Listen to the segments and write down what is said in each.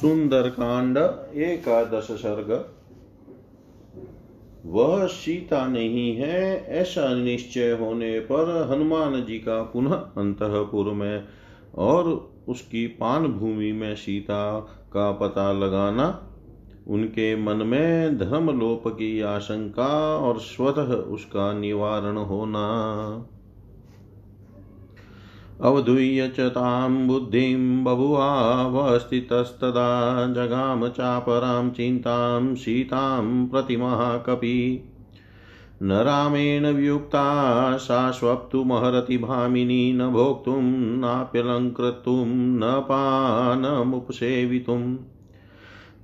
सुंदर कांड एकादश सर्ग। वह सीता नहीं है, ऐसा निश्चय होने पर हनुमान जी का पुनः अंतपुर में और उसकी पान भूमि में सीता का पता लगाना, उनके मन में धर्मलोप की आशंका और स्वतः उसका निवारण होना। अवधूय च तां बुद्धिं बभुवावस्थितस्तदा जगाम चापरां चिन्तां सीतां प्रतिमहाकपि। न रामेण वियुक्ता सा स्वप्तुमहरति भामिनी, न भोक्तुं नाप्यलङ्कृतुं न पानमुपसेवितुम्।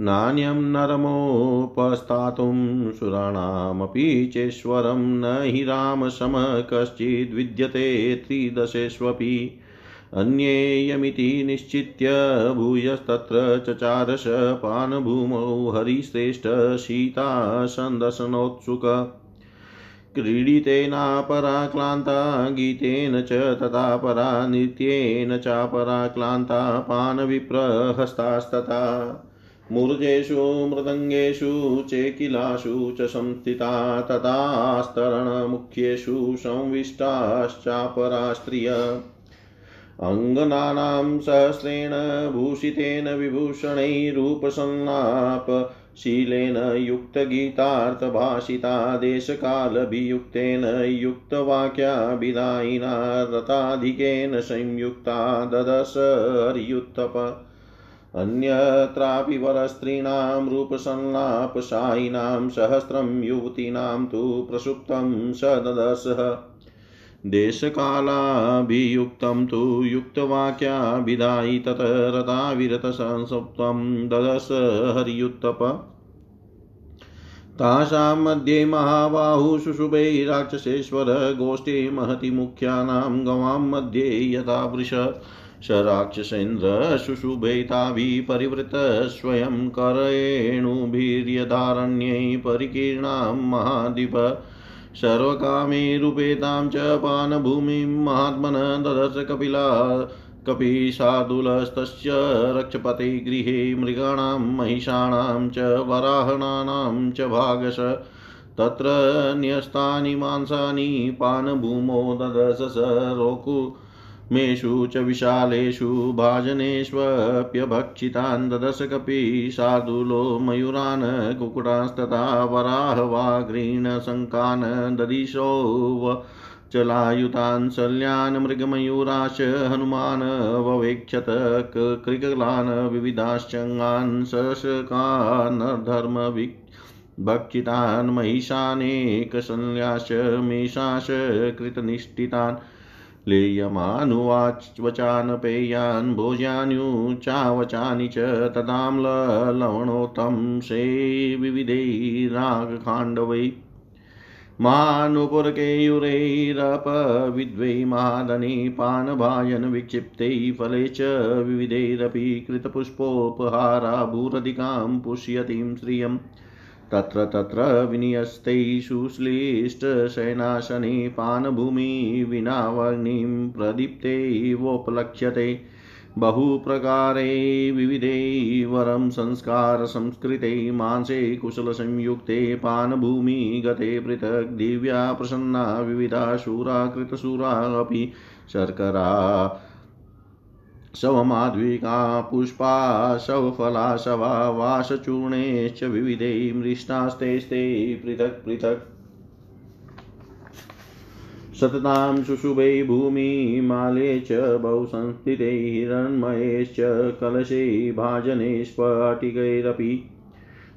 नान्यं नरमोपस्थातुं सुराणामपि चेश्वरं न हि रामसमः कश्चिद्विद्यते त्रिदशेष्वपि। अन्येयमिति निश्चित्य भूयस्तत्र चचारश पानभूमौ हरिश्रेष्ठ सीता सन्दर्शनोत्सुक क्रीडितेनापराक्लान्ता गीतेन च तथा परा नृत्येन चापराक्लान्ता पानविप्रहस्तास्तथा। मूर्जेषु मृदङ्गेषु, चेकिलाषु च संस्थिता तथास्तरणमुख्येषु संविष्टाश्चापरा स्त्रिय अङ्गनानां सहस्रेण भूषितेन विभूषणैरूपसंलापशीलेन युक्तगीतार्थभाषिता, देशकालभियुक्तेन युक्तवाक्याभिधायिना, रताधिकेन संयुक्ता, ददश हरियुत्थप। अन्यत्रापि वरस्त्रीणां रूपसंलापशायिनां सहस्रं युवतीनां तु प्रसुप्तं स ददशः देशकालाभियुक्तं तु युक्तवाक्याभिधायि तत रताविरतसंसुप्तं ददश हरियुत्तप। तासां मध्ये महाबाहु शुशुभे राक्षसेश्वर गोष्ठे महति मुख्यानां गवां मध्ये यथा स राक्षसेन्द्र शुशुभेताभिः परिवृतः स्वयं करेणुभिर्यदारण्यै परिकीर्णां महाधिप सर्वकामेरुपेतां च पानभूमिं महात्मनः ददर्श कपिला। कपिशार्दूलस्तस्य रक्षपते गृहे मृगाणां महिषाणां च वराहणानां च भागश। तत्र न्यस्तानि मांसानि पानभूमो ददश स रोकु। मेषु च विशालेषु भाजनेष्वप्यभक्षितान् ददशकपि शार्दूलो मयूरान् कुकुटांस्तथा वराहवाघ्रीणशङ्कान् ददिशो चलायुतान् शल्यान् मृगमयूराश्च हनुमान् ववेक्षत कृकलान् विविधाश्चङ्गान् शशकान्धर्मवि भक्षितान् महिषानेकशल्याश्च मेषाश्च कृतनिष्ठितान् लेयमानुवाच्वचान् पेयान् भोज्यान्युचावचानि च तदाम्ललवणोत्तं से विविधैरागखाण्डवै मानुपुरकेयुरैरपविद्वै महादने पानभाजन विक्षिप्तै फले च विविधैरपि कृतपुष्पोपहारा भूरधिकां पुष्यतीं श्रियम्। तत्र तत्र विनियस्तैः सुश्लिष्टशयनाशने पानभूमि विनावर्णिं प्रदीप्तैवोपलक्ष्यते बहुप्रकारे विविधे वरं संस्कारसंस्कृते मांसे कुशलसंयुक्ते पानभूमि गते पृथक् दिव्या प्रसन्ना विविधा शूरा कृतशूरा अपि शर्करा शवमाध्विका पुष्पा शवफला शवा वासचूर्णेश्च विविधे मृष्टास्तेस्ते पृथक् पृथक्। सततां शुशुभे भूमिमाले च बहुसंस्थिते कलशे भाजने स्फटिकैरपि।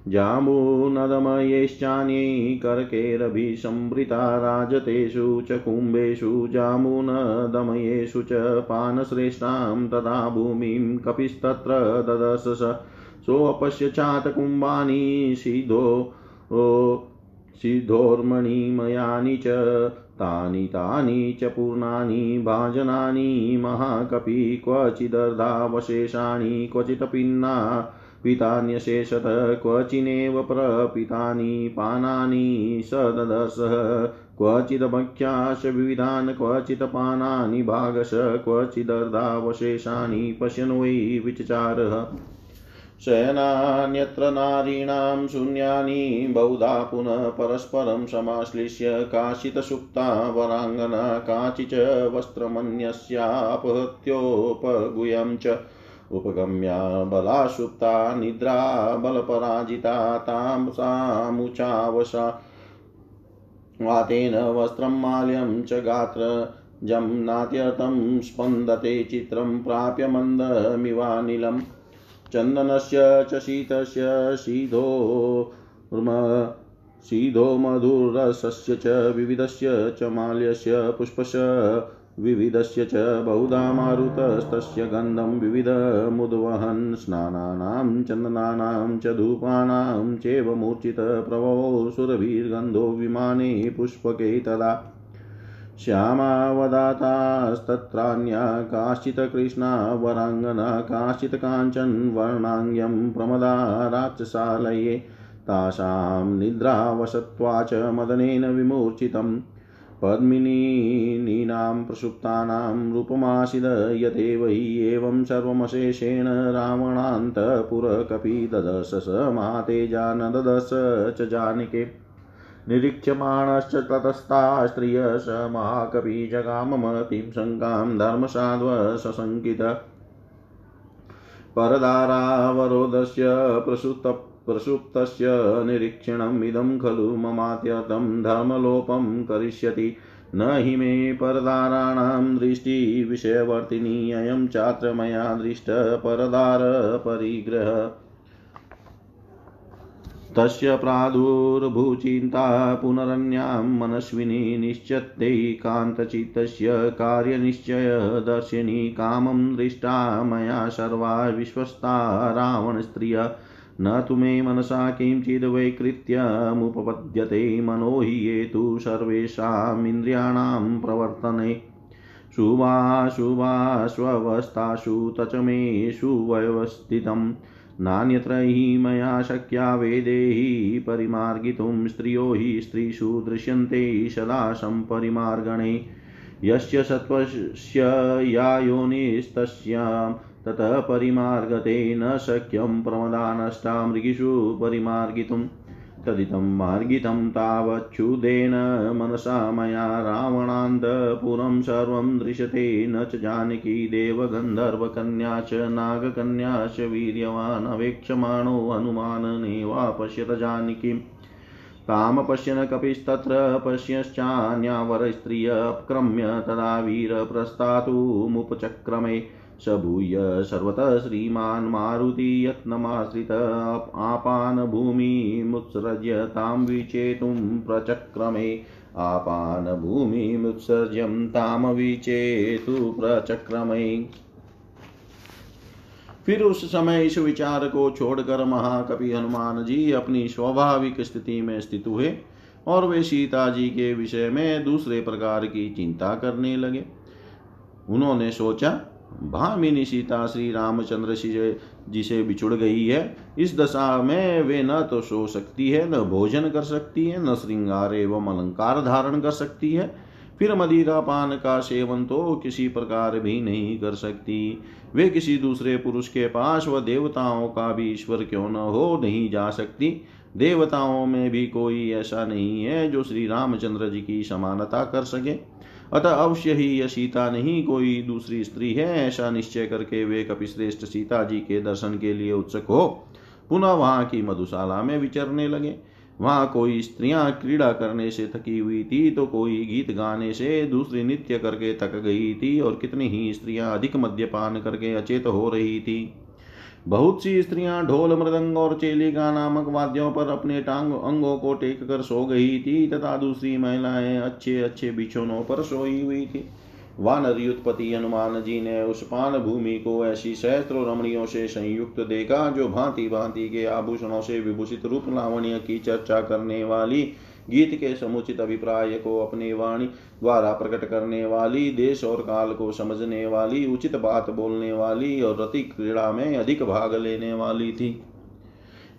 जाम्बूनदमयैश्चान्यै कर्कैरभिसंवृता राजतेषु च कुम्भेषु जाम्बूनदमयेषु च पानश्रेष्ठां तथा भूमिं कपिस्तत्र ददश सोऽपश्य चातकुम्भानि सिधो सिद्धोर्मणिमयानि च, तानि तानि च पूर्णानि भाजनानि, महाकपि क्वचिदर्धावशेषाणि क्वचित् पिन्ना पितान्यशेषत क्वचिनेव प्रपितानि पानानि स ददशः क्वचिदभक्ष्याश विविधान् क्वचित् पानानि भागश क्वचिदर्धावशेषानि पश्यन् वै विचचारः। शयनान्यत्र नारीणां शून्यानि बहुधा पुनः परस्परं समाश्लिष्य काचित्सुप्ता वराङ्गना काचि च वस्त्रमन्यस्यापहत्योपगुयं च। उपगम्या बलासुप्ता निद्रा, बलपराजिता तां सामुचावसा वातेन वस्त्रं माल्यं च गात्र, जं नात्यर्थं स्पन्दते चित्रं प्राप्य मन्दमिवानिलम् चन्दनस्य च शीतस्य शीधो शीधो मधुरसस्य च विविधस्य च माल्यस्य पुष्पस्य विविधस्य च बहुधा मारुतस्तस्य गन्धं विविधमुद्वहन् स्नानानां चन्दनानां च धूपानां चैव मूर्छितप्रभवो सुरभिर्गन्धो विमाने पुष्पके तदा श्यामावदातास्तत्रान्या काश्चित् कृष्णा, वराङ्गना काश्चित् काञ्चन, वर्णाङ्ग्यं प्रमदा राक्षसालये। तासां निद्रावसत्वा च मदनेन विमूर्छितम् पद्मिनीनां प्रसुप्तानां रूपमासीदयतेव हि एवं सर्वमशेषेण रावणान्तपुरकपि ददश स महातेजा न ददश च जानिके। निरीक्ष्यमाणश्च ततस्ता स्त्रिय स महाकपि जगाममतिं शङ्कां धर्मसाध्व सशङ्कित परदारावरोधस्य प्रसुत प्रसुप्तस्य निरीक्षणम् इदं खलु ममात्यर्थं धर्मलोपं करिष्यति। न हि मे परदाराणां दृष्टिविषयवर्तिनी अयं चात्र मया दृष्टपरदारपरिग्रह तस्य प्रादुर्भूचिन्ता पुनरन्यां मनस्विनी निश्चत्ते कान्तचित्तस्य कार्यनिश्चयदर्शिनी कामं दृष्टा मया सर्वा विश्वस्ता रावणस्त्रिय। न तु मे मनसा किञ्चिद्वैकृत्यमुपपद्यते मनो हि ये तु सर्वेषामिन्द्रियाणां प्रवर्तने। शुभाशुभास्वस्थासु तच मेषु व्यवस्थितम् नान्यत्र हि मया शक्या वेदेहि परिमार्गितुं स्त्रियो हि स्त्रीषु दृश्यन्ते सदा सम्परिमार्गणे यस्य सत्त्वस्य या योनिस्तस्यां ततः परिमार्गते न शक्यं प्रमदानष्टा मृगिषु परिमार्गितुं। तदितं मार्गितं तावच्छुदेन मनसा मया रावणान्तपुरं सर्वं दृश्यते। न च जानकी देवगन्धर्वकन्या च नागकन्या च वीर्यवान् अवेक्षमाणो हनुमाननेवा पश्यत जानकीम् ताम पश्यन् कपिस्तत्र पश्यश्चान्यावरस्त्रिय अपक्रम्य तदा वीरप्रस्तातुमुपचक्रमे स भूय सर्वतः श्रीमान् मारुति यत्नमाश्रित आपान भूमिमुत्सृज्य तां विचेतुं प्रचक्रमे। आपान भूमिमुत्सर्ज्यं तां विचेतु प्रचक्रमे। फिर उस समय इस विचार को छोड़कर महाकवि हनुमान जी अपनी स्वाभाविक स्थिति में स्थित हुए और वे सीता जी के विषय में दूसरे प्रकार की चिंता करने लगे। उन्होंने सोचा भामिनी सीता श्री रामचंद्र जी से बिछुड़ गई है, इस दशा में वे न तो सो सकती है, न भोजन कर सकती है, न श्रृंगार एवं अलंकार धारण कर सकती है। फिर मदिरा पान का सेवन तो किसी प्रकार भी नहीं कर सकती। वे किसी दूसरे पुरुष के पास व देवताओं का भी ईश्वर क्यों न हो नहीं जा सकती। देवताओं में भी कोई ऐसा नहीं है जो श्री रामचंद्र जी की समानता कर सके। अतः अवश्य ही यह सीता नहीं, कोई दूसरी स्त्री है, ऐसा निश्चय करके वे कपिश्रेष्ठ सीता जी के दर्शन के लिए उत्सुक हो। पुनः वहाँ की मधुशाला में विचरने लगे। वहाँ कोई स्त्रियाँ क्रीड़ा करने से थकी हुई थी तो कोई गीत गाने से दूसरी नृत्य करके थक गई थी, और कितनी ही स्त्रियाँ अधिक मद्यपान करके अचेत हो रही थी। बहुत सी स्त्रियाँ ढोल, मृदंग और चेलिका नामक वाद्यों पर अपने टांग अंगों को टेक कर सो गई थी, तथा दूसरी महिलाएँ अच्छे अच्छे बिछोनों पर सोई हुई थी। वानर युत्पति हनुमान जी ने उस पान भूमि को ऐसी सहस्त्रों रमणियों से संयुक्त देखा, जो भांति भांति के आभूषणों से विभूषित रूप लावण्य की चर्चा करने वाली गीत के समुचित अभिप्राय को अपनी वाणी द्वारा प्रकट करने वाली, देश और काल को समझने वाली, उचित बात बोलने वाली और रति क्रीड़ा में अधिक भाग लेने वाली थी।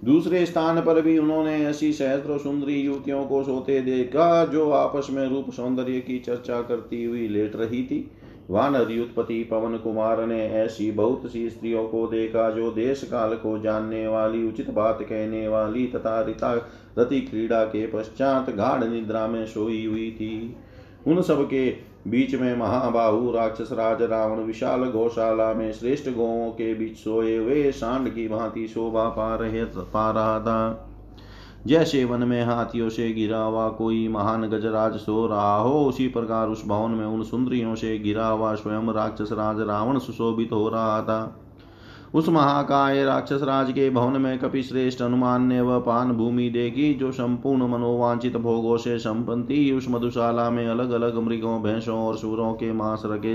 दूसरे स्थान पर भी उन्होंने ऐसी सहस्त्र सुंदरी युवतियों को सोते देखा, जो आपस में रूप सौंदर्य की चर्चा करती हुई लेट रही थी। वानर उत्पत्ति पवन कुमार ने ऐसी बहुत सी स्त्रियों को देखा जो देश काल को जानने वाली, उचित बात कहने वाली तथा रिता रति क्रीड़ा के पश्चात गाढ़ निद्रा में सोई हुई थी। उन सब के बीच में महाबाहु, राक्षस राज, रावण, विशाल गौशाला में श्रेष्ठ गौों के बीच सोए हुए सांड की भांति शोभा पा रहे, पा रहा था। जैसे वन में हाथियों से गिरा हुआ कोई महान गजराज सो रहा हो, उसी प्रकार उस भवन में उन सुंदरियों से गिरा हुआ स्वयं राक्षस राज रावण सुशोभित हो रहा था। उस महाकाय राक्षस राज के भवन में कपि श्रेष्ठ हनुमान ने वह पान भूमि देखी, जो संपूर्ण मनोवांचित भोगों से संपन्ति उस मधुशाला में अलग अलग मृगों, भैंसों और सूरों के मांस रखे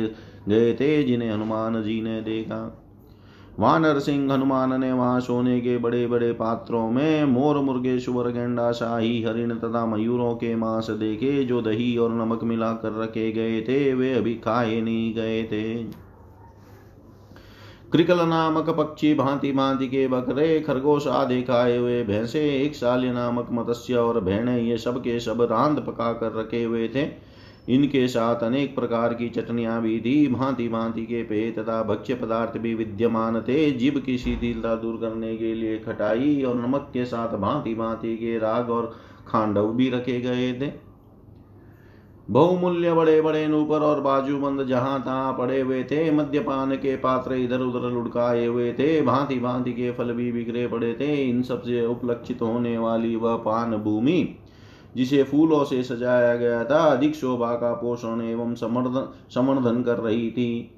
गए थे, जिन्हें हनुमान जी ने देखा। वानर सिंह हनुमान ने वहाँ सोने के बड़े बड़े पात्रों में मोर मुर्गे सुवर गेंडा शाही हरिण तथा मयूरों के मांस देखे, जो दही और नमक मिलाकर रखे गए थे, वे अभी खाए नहीं गए थे। क्रिकल नामक पक्षी भांति भांति के बकरे, खरगोश आदि खाए हुए भैंसे, एक साल्य नामक मत्स्य और भेड़े ये सब के सब रांद पका कर रखे हुए थे। इनके साथ अनेक प्रकार की चटनियाँ भी थी, भांति भांति के पेय तथा भक्ष्य पदार्थ भी विद्यमान थे। जीव की शिथिलता दूर करने के लिए खटाई और नमक के साथ भांति भांति के राग और खांडव भी रखे गए थे। बहुमूल्य बड़े बड़े नूपर और बाजूबंद जहाँ तहां पड़े हुए थे, मद्यपान के पात्र इधर उधर लुढ़काए हुए थे, भांति भांति के फल भी बिखरे पड़े थे। इन सबसे उपलक्षित होने वाली वह वा पान भूमि जिसे फूलों से सजाया गया था, अधिक शोभा का पोषण एवं समर्धन समर्धन कर रही थी।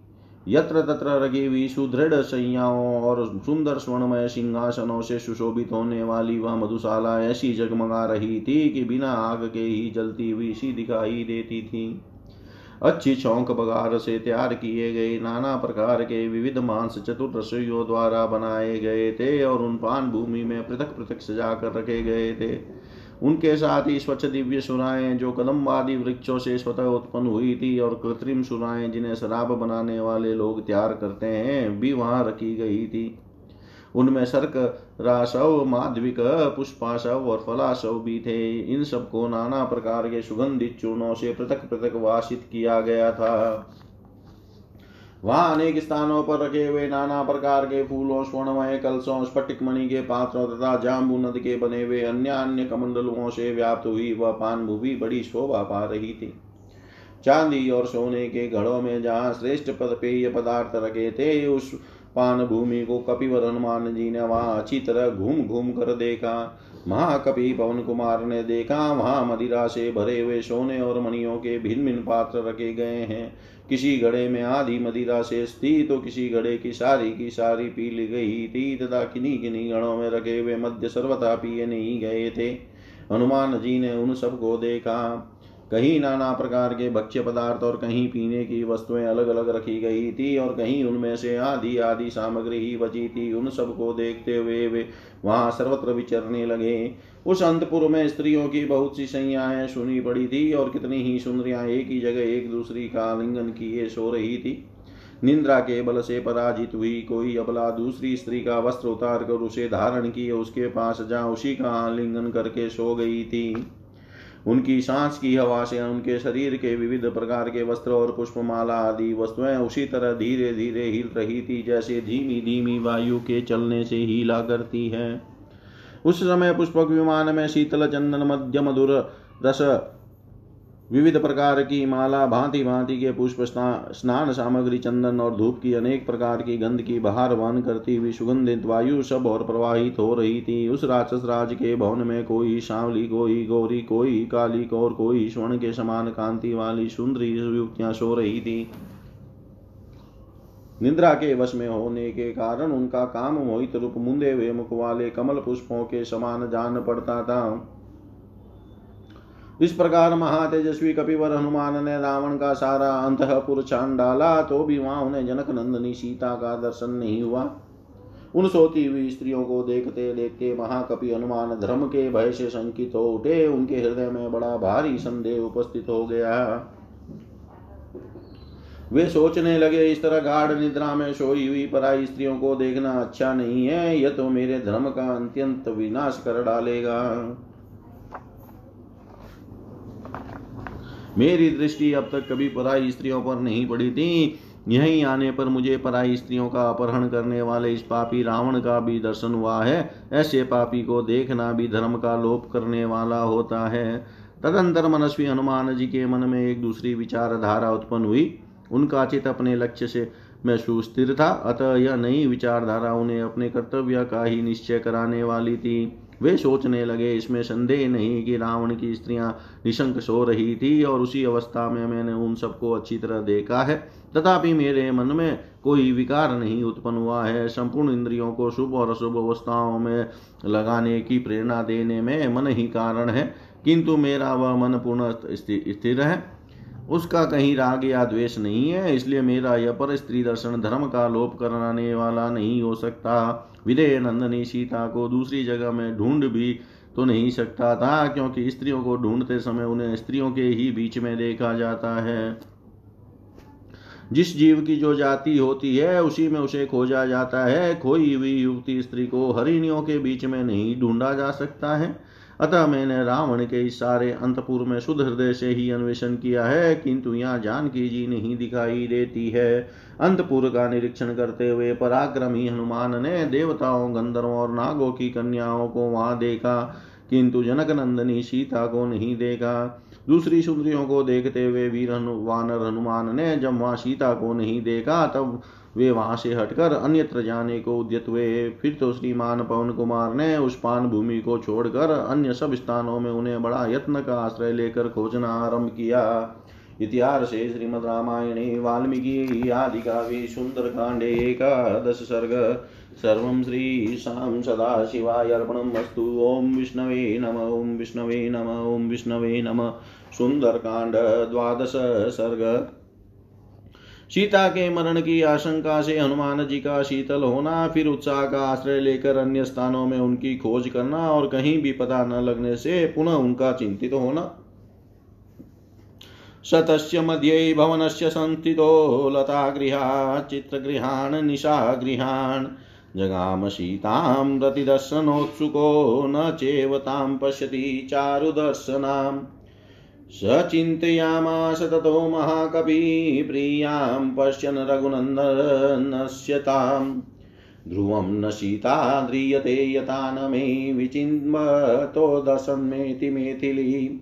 यत्र तत्र रखी हुई सुदृढ़ सैयाओं और सुंदर स्वर्णमय सिंहासनों से सुशोभित होने वाली वह मधुशाला ऐसी जगमगा रही थी कि बिना आग के ही जलती हुई सी दिखाई देती थी। अच्छी चौंक बगार से तैयार किए गए नाना प्रकार के विविध मांस चतुर रसोइयों द्वारा बनाए गए थे और उन पान भूमि में पृथक पृथक सजा कर रखे गए थे। उनके साथ ही स्वच्छ दिव्य सुराएँ जो कदम्बादी वृक्षों से स्वतः उत्पन्न हुई थी और कृत्रिम सुराएँ जिन्हें शराब बनाने वाले लोग तैयार करते हैं, भी वहाँ रखी गई थी। उनमें सर्क, रासव, माधविक पुष्पाशव और फलाशव भी थे। इन सबको नाना प्रकार के सुगंधित चूर्णों से पृथक पृथक वासित किया गया था। वहाँ अनेक स्थानों पर रखे हुए नाना प्रकार के फूलों, स्वर्णमय कलशों, स्फटिक मणि के पात्रों तथा जाम्बू नद के बने हुए अन्य अन्य कमंडलुओं से व्याप्त हुई वह पान भूमि बड़ी शोभा पा रही थी। चांदी और सोने के घड़ों में जहाँ श्रेष्ठ पद, पेय पदार्थ रखे थे, उस पान भूमि को कपिवर हनुमान जी ने वहाँ अच्छी तरह घूम घूम कर देखा। महाकपि पवन कुमार ने देखा, वहाँ मदिरा से भरे हुए सोने और मणियों के भिन्न भिन्न पात्र रखे गए हैं। किसी घड़े में आधी मदिरा शेष थी तो किसी घड़े की सारी की सारी पी ली गई थी, तथा किन्हीं किन्हीं घड़ों में रखे हुए मध्य सर्वथा पिए नहीं गए थे। हनुमान जी ने उन सबको देखा। कहीं नाना प्रकार के भक्ष्य पदार्थ और कहीं पीने की वस्तुएँ अलग अलग रखी गई थी, और कहीं उनमें से आधी आधी सामग्री ही बची थी। उन सबको देखते हुए वे वहाँ सर्वत्र विचरने लगे। उस अंतपुर में स्त्रियों की बहुत सी संज्ञाएँ सुनी पड़ी थी और कितनी ही सुंदरियाँ एक ही जगह एक दूसरी का आलिंगन किए सो रही थी। निंद्रा के बल से पराजित हुई कोई अबला दूसरी स्त्री का वस्त्र उतार कर उसे धारण किए, उसके पास जा उसी का आलिंगन करके सो गई थी। उनकी सांस की हवा से उनके शरीर के विविध प्रकार के वस्त्र और पुष्पमाला आदि वस्तुएँ उसी तरह धीरे धीरे हिल रही थी, जैसे धीमी धीमी वायु के चलने से हिला करती है। उस समय पुष्पक विमान में शीतल चंदन मध्य मधुर रस विविध प्रकार की माला, भांति भांति के पुष्प स्नान सामग्री, चंदन और धूप की अनेक प्रकार की गंध की बहार वान करती हुई सुगंधित वायु सब और प्रवाहित हो रही थी। उस राक्षस राज के भवन में कोई सांवली, कोई गौरी, कोई काली और कोई स्वर्ण के समान कांति वाली सुंदरी युक्तियाँ सो रही थी। निद्रा के वश में होने के कारण उनका काम मोहित रूप मुंदे हुए मुख वाले कमल पुष्पों के समान जान पड़ता था। इस प्रकार महातेजस्वी कपिवर हनुमान ने रावण का सारा अंतपुर छान डाला तो भी वहाँ उन्हें जनक नंदनी सीता का दर्शन नहीं हुआ। उन सोती हुई स्त्रियों को देखते देखते महाकपि हनुमान धर्म के भय से शंकित हो उठे। उनके हृदय में बड़ा भारी संदेह उपस्थित हो गया। वे सोचने लगे, इस तरह गाढ़ निद्रा में सोई हुई पराई स्त्रियों को देखना अच्छा नहीं है, यह तो मेरे धर्म का अत्यंत विनाश कर डालेगा। मेरी दृष्टि अब तक कभी पराई स्त्रियों पर नहीं पड़ी थी। यहीं आने पर मुझे पराई स्त्रियों का अपहरण करने वाले इस पापी रावण का भी दर्शन हुआ है। ऐसे पापी को देखना भी धर्म का लोप करने वाला होता है। तदंतर मनस्वी हनुमान जी के मन में एक दूसरी विचारधारा उत्पन्न हुई। उनका चित अपने लक्ष्य से में सुस्थिर था। अतः यह नई विचारधारा उन्हें अपने कर्तव्य का ही निश्चय कराने वाली थी। वे सोचने लगे, इसमें संदेह नहीं कि रावण की स्त्रियाँ निशंक सो रही थी और उसी अवस्था में मैंने उन सबको अच्छी तरह देखा है। तथापि मेरे मन में कोई विकार नहीं उत्पन्न हुआ है। संपूर्ण इंद्रियों को शुभ और अशुभ अवस्थाओं में लगाने की प्रेरणा देने में मन ही कारण है। किंतु मेरा वह मन पूर्ण स्थिर है। उसका कहीं राग या द्वेष नहीं है, इसलिए मेरा यह पर स्त्री दर्शन, धर्म का लोप कराने वाला नहीं हो सकता। विदय नंदनी सीता को दूसरी जगह में ढूंढ भी तो नहीं सकता था, क्योंकि स्त्रियों को ढूंढते समय उन्हें स्त्रियों के ही बीच में देखा जाता है। जिस जीव की जो जाति होती है, उसी में उसे खोजा जाता है। खोई हुई युवती स्त्री को हरिणियों के बीच में नहीं ढूंढा जा सकता है। अतः मैंने रावण के इस सारे अंतपुर में शुद्ध हृदय से ही अन्वेषण किया है, किंतु यहाँ जानकी जी नहीं दिखाई देती है। अंतपुर का निरीक्षण करते हुए पराक्रमी हनुमान ने देवताओं, गंधर्वों और नागों की कन्याओं को वहाँ देखा, किंतु जनक नंदनी सीता को नहीं देखा। दूसरी सुंदरियों को देखते हुए वीर वानर हनुमान ने जब वहाँ सीता को नहीं देखा, तब वे वहाँ से हटकर अन्यत्र जाने को उद्यत हुए। फिर तो श्रीमान पवन कुमार ने उस पान भूमि को छोड़कर अन्य सब स्थानों में उन्हें बड़ा यत्न का आश्रय लेकर खोजना आरंभ किया। इतिहास श्रीमद रामायणे, वाल्मीकि आदि काव्ये सुन्दरकाण्डे एकादश सर्ग। सर्व सर्वं श्रीशां सदाशिवाय अर्पणम् अस्तु ॐ विष्णवे नम ॐ विष्णवे नम ॐ विष्णवे नम। सुन्दरकाण्ड द्वादश सर्ग। सीता के मरण की आशंका से हनुमान जी का शीतल होना, फिर उत्साह का आश्रय लेकर अन्य स्थानों में उनकी खोज करना और कहीं भी पता न लगने से पुनः उनका चिंतित होना। शतस्य मध्ये भवनस्य संस्थितो लतागृहा चित्रगृहान्, निशागृहान्। जगाम सीतां प्रतिदर्शनोत्सुको न चेव तां पश्यति चारुदर्शनाम्। स चिन्तयामास ततो महाकवि प्रियाँ पश्यन् रघुनन्दनस्य ताम् ध्रुवं न सीता ध्रियते यथा न मे विचिन्वतो दशन्मेति मेथिली।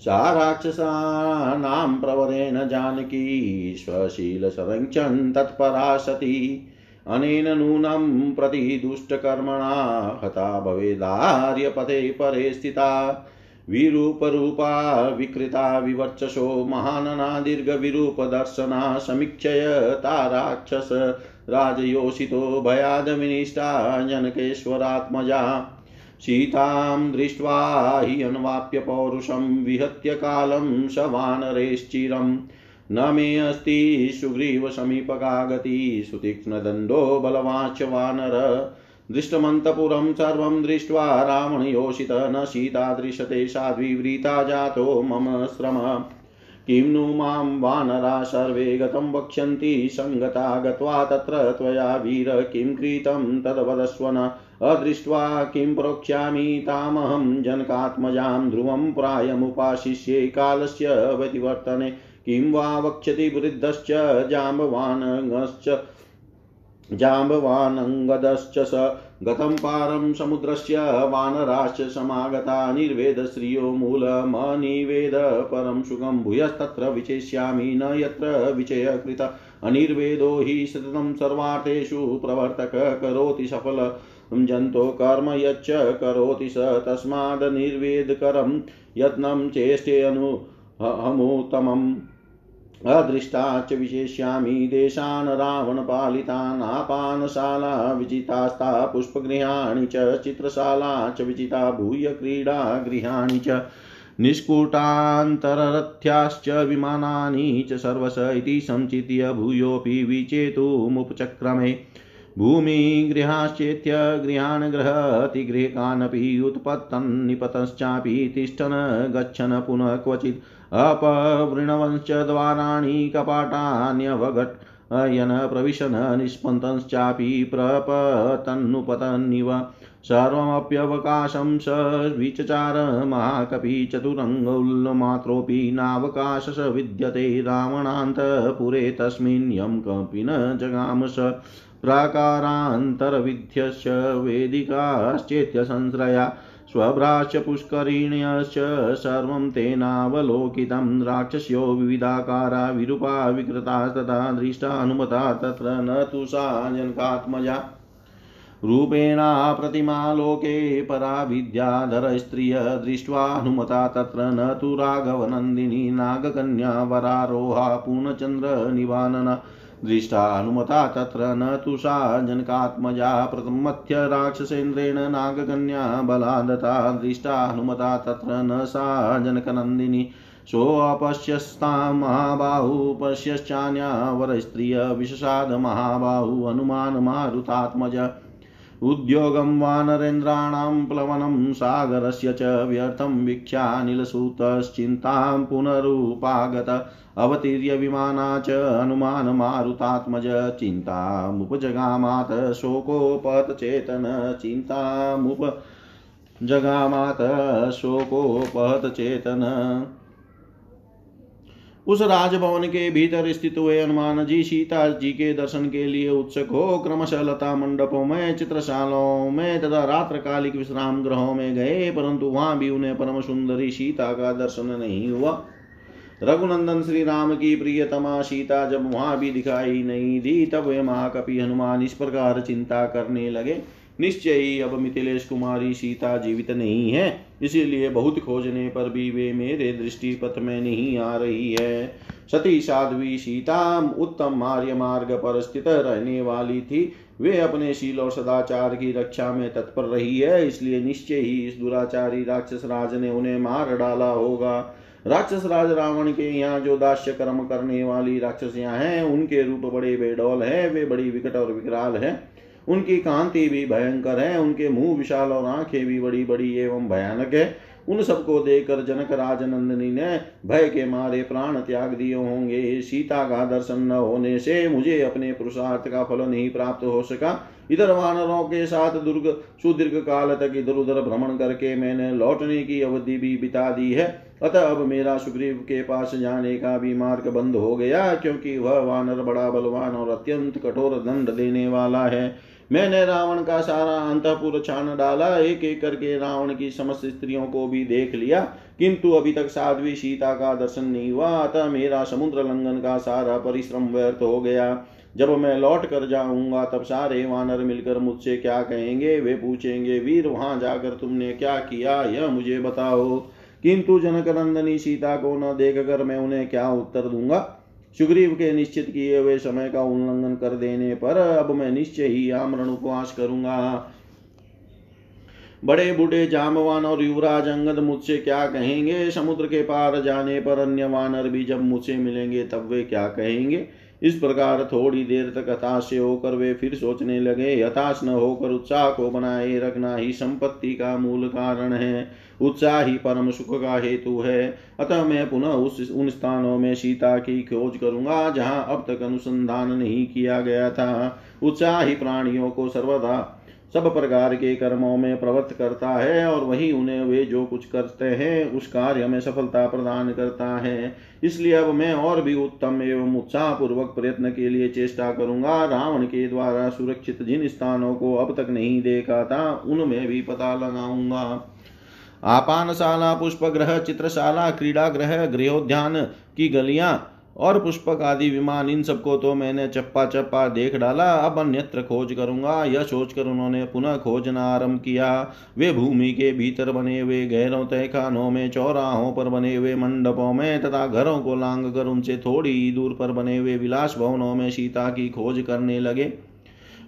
सा राक्षसानां प्रवरेण जानकी स्वशीलसरञ्चन् तत्परा सती अनेन नूनं प्रति दुष्टकर्मणा हता भवेदार्यपथे परे स्थिता। विरूपरूपा विकृता विवर्चसो महानना दीर्घविरूपदर्शना समीक्षय ताराक्षस राजयोषितो भयादविनिष्टा जनकेश्वरात्मजा। सीतां दृष्ट्वा हि अन्वाप्य पौरुषं विहत्य कालं स वानरेश्चिरम् न मे अस्ति सुग्रीवसमीपका सुतीक्ष्णदण्डो बलवाच वानर दृष्टमन्तपुरं सर्वं दृष्ट्वा रावणयोषित न सीता दृश्यते साध्विवृता जातो मम श्रम। किं नु माँ वानरा सर्वे गतं वक्ष्यन्ति सङ्गता गत्वा तत्र त्वया वीर किं कृतं तद्वदस्वन अदृष्ट्वा किं प्रोक्ष्यामि तामहं जनकात्मजां ध्रुवं प्रायमुपाशिष्ये कालस्य व्यतिवर्तने। किं वा वक्ष्यति वृद्धश्च जाम्बवानश्च जाम्बवानङ्गदश्च स गतं पारं समुद्रस्य वानराश्च समागता निर्वेदश्रियो मूलमनिवेद परं सुखं भूयस्तत्र विचेष्यामि न यत्र विचयकृत। अनिर्वेदो हि सततं सर्वार्थेषु प्रवर्तक करोति सफल। जन्तो कर्म यच्च करोति स तस्मादनिर्वेदकरं यत्नं चेष्टे हमुत्तमम्। अदृष्टा च विशेष्यामि देशान् रावणपालितान् आपानशाला विजितास्ता पुष्पगृहाणि च, चित्रशाला च, विजिता भूय क्रीडागृहाणि च, निष्कुटान्तररथ्याश्च, विमानानि च सर्वश इति संचित्य भूयोऽपि विचेतुमुपचक्रमे। भूमिगृहाश्चेत्य गृहान् गृहति गृहकानपि उत्पतन् निपतश्चापि तिष्ठन्, गच्छन् पुनः क्वचित् अपवृणवंश्च द्वाराणि कपाटान्यवघट् यन प्रविशन निष्पन्तश्चापि प्रपतन्नुपतन्निव। सर्वमप्यवकाशं स विचचार महाकपि चतुरङ्गुल्मात्रोऽपि नावकाश स विद्यते रावणान्तपुरे तस्मिन् यं कपि न जगाम स प्राकारान्तरविध्यस्य वेदिकाश्चेत्यसंश्रया स्वभ्राश्च पुष्करिण्यश्च सर्वं तेनावलोकितं राक्षस्यो विविधाकारा विरूपा विकृता तथा दृष्टानुमता तत्र न तु सा जनकात्मजा। रूपेणा प्रतिमालोके परा विद्याधरस्त्रिय दृष्ट्वा हनुमता तत्र न तु राघवनन्दिनी, नागकन्या, वरारोहा पूर्णचन्द्रनिवानन दृष्टा हनुमता तत्र न तु सा जनकात्मजा प्रथमथ्य राक्षसेन्द्रेण नागकन्या बलादता। दृष्टा हनुमता तत्र न सा जनकनन्दिनी। सोऽपश्यस्तां महाबाहु, पश्यश्चान्या वरस्त्रिय विशसाद महाबाहु, हनुमान् मारुतात्मज। उद्योगं वानरेन्द्राणां प्लवनं सागरस्य च व्यर्थं वीक्ष्यानिलसूतश्चिन्तां पुनरुपागत अवतीर्य विमाना च हनुमानमारुतात्मज चिन्तामुपजगामात शोकोपहतचेतन चिन्तामुपजगामात शोकोपहतचेतन उस राजभवन के भीतर स्थित हुए हनुमान जी सीता जी के दर्शन के लिए उत्सुक हो, क्रमशः लता मंडपों में, चित्रशालाओं में तथा रात्रकालिक विश्राम ग्रहों में गए, परंतु वहाँ भी उन्हें परम सुंदरी सीता का दर्शन नहीं हुआ। रघुनंदन श्री राम की प्रियतमा सीता जब वहाँ भी दिखाई नहीं दी, तब वे महाकपि हनुमान इस प्रकार चिंता करने लगे। निश्चय ही अब मिथिलेश कुमारी सीता जीवित नहीं है, इसीलिए बहुत खोजने पर भी वे मेरे दृष्टि पथ में नहीं आ रही है। सती साध्वी सीता उत्तम आर्य मार्ग पर स्थित रहने वाली थी। वे अपने शील और सदाचार की रक्षा में तत्पर रही है, इसलिए निश्चय ही इस दुराचारी राक्षस राज ने उन्हें मार डाला होगा। राक्षस राज रावण के यहाँ जो दास्य कर्म करने वाली राक्षसियाँ हैं, उनके रूप बड़े बेडौल है, वे बड़ी विकट और विकराल है। उनकी कांति भी भयंकर है, उनके मुँह विशाल और आँखें भी बड़ी बड़ी एवं भयानक है। उन सबको देखकर जनक राज नंदिनी ने भय के मारे प्राण त्याग दिए होंगे। सीता का दर्शन न होने से मुझे अपने पुरुषार्थ का फल नहीं प्राप्त हो सका। इधर वानरों के साथ दुर्ग, सुदीर्घ काल तक इधर उधर भ्रमण करके मैंने लौटने की अवधि भी बिता दी है। अतः अब मेरा सुग्रीव के पास जाने का भी मार्ग बंद हो गया, क्योंकि वह वानर बड़ा बलवान और अत्यंत कठोर दंड देने वाला है। मैंने रावण का सारा अंतपुर छान डाला एक एक करके रावण की समस्त स्त्रियों को भी देख लिया, किंतु अभी तक साध्वी सीता का दर्शन नहीं हुआ, अतः मेरा समुद्र लंघन का सारा परिश्रम व्यर्थ हो गया। जब मैं लौट कर जाऊँगा, तब सारे वानर मिलकर मुझसे क्या कहेंगे? वे पूछेंगे, वीर, वहाँ जाकर तुमने क्या किया? यह मुझे बताओ। किंतु जनक नंदनी सीता को न देख कर मैं उन्हें क्या उत्तर दूँगा? सुग्रीव के निश्चित किए हुए समय का उल्लंघन कर देने पर अब मैं निश्चय ही आमरण उपवास करूँगा। बड़े बूढ़े जामवान और युवराज अंगद मुझसे क्या कहेंगे? समुद्र के पार जाने पर अन्य वानर भी जब मुझसे मिलेंगे, तब वे क्या कहेंगे? इस प्रकार थोड़ी देर तक हताश होकर वे फिर सोचने लगे, हताश न होकर उत्साह को बनाए रखना ही संपत्ति का मूल कारण है। उत्साह ही परम सुख का हेतु है। अतः मैं पुनः उस, उन स्थानों में सीता की खोज करूँगा, जहाँ अब तक अनुसंधान नहीं किया गया था। उत्साह ही प्राणियों को सर्वदा सब प्रकार के कर्मों में प्रवृत्त करता है और वही उन्हें वे जो कुछ करते हैं, उस कार्य में सफलता प्रदान करता है। इसलिए अब मैं और भी उत्तम एवं उत्साह पूर्वक प्रयत्न के लिए चेष्टा करूँगा। रावण के द्वारा सुरक्षित जिन स्थानों को अब तक नहीं देखा था, उनमें भी पता लगाऊँगा। आपानशाला पुष्प ग्रह चित्रशाला क्रीड़ा ग्रह गृहोद्यान की गलियाँ और पुष्पक आदि विमान, इन सबको तो मैंने चप्पा चप्पा देख डाला। अब अन्यत्र खोज करूँगा। यह सोचकर उन्होंने पुनः खोजना आरंभ किया। वे भूमि के भीतर बने हुए गहरों तहखानों में, चौराहों पर बने हुए मंडपों में तथा घरों को लांग कर उनसे थोड़ी दूर पर बने हुए विलास भवनों में सीता की खोज करने लगे।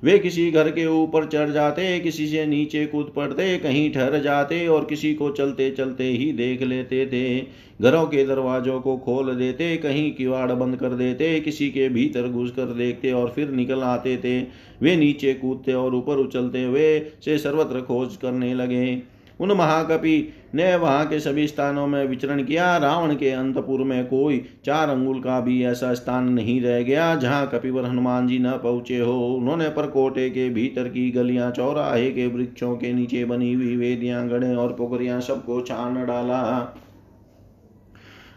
वे किसी घर के ऊपर चढ़ जाते, किसी से नीचे कूद पड़ते, कहीं ठहर जाते और किसी को चलते चलते ही देख लेते थे। घरों के दरवाजों को खोल देते, कहीं किवाड़ बंद कर देते, किसी के भीतर घुस कर देखते और फिर निकल आते थे। वे नीचे कूदते और ऊपर उछलते हुए से सर्वत्र खोज करने लगे। उन महाकपि ने वहाँ के सभी स्थानों में विचरण किया। रावण के अंतपुर में कोई चार अंगुल का भी ऐसा स्थान नहीं रह गया, जहाँ कपिवर हनुमान जी न पहुँचे हो। उन्होंने परकोटे के भीतर की गलियाँ, चौराहे के वृक्षों के नीचे बनी हुई वेदियाँ, गढ़े और पोखरियाँ सबको छान डाला।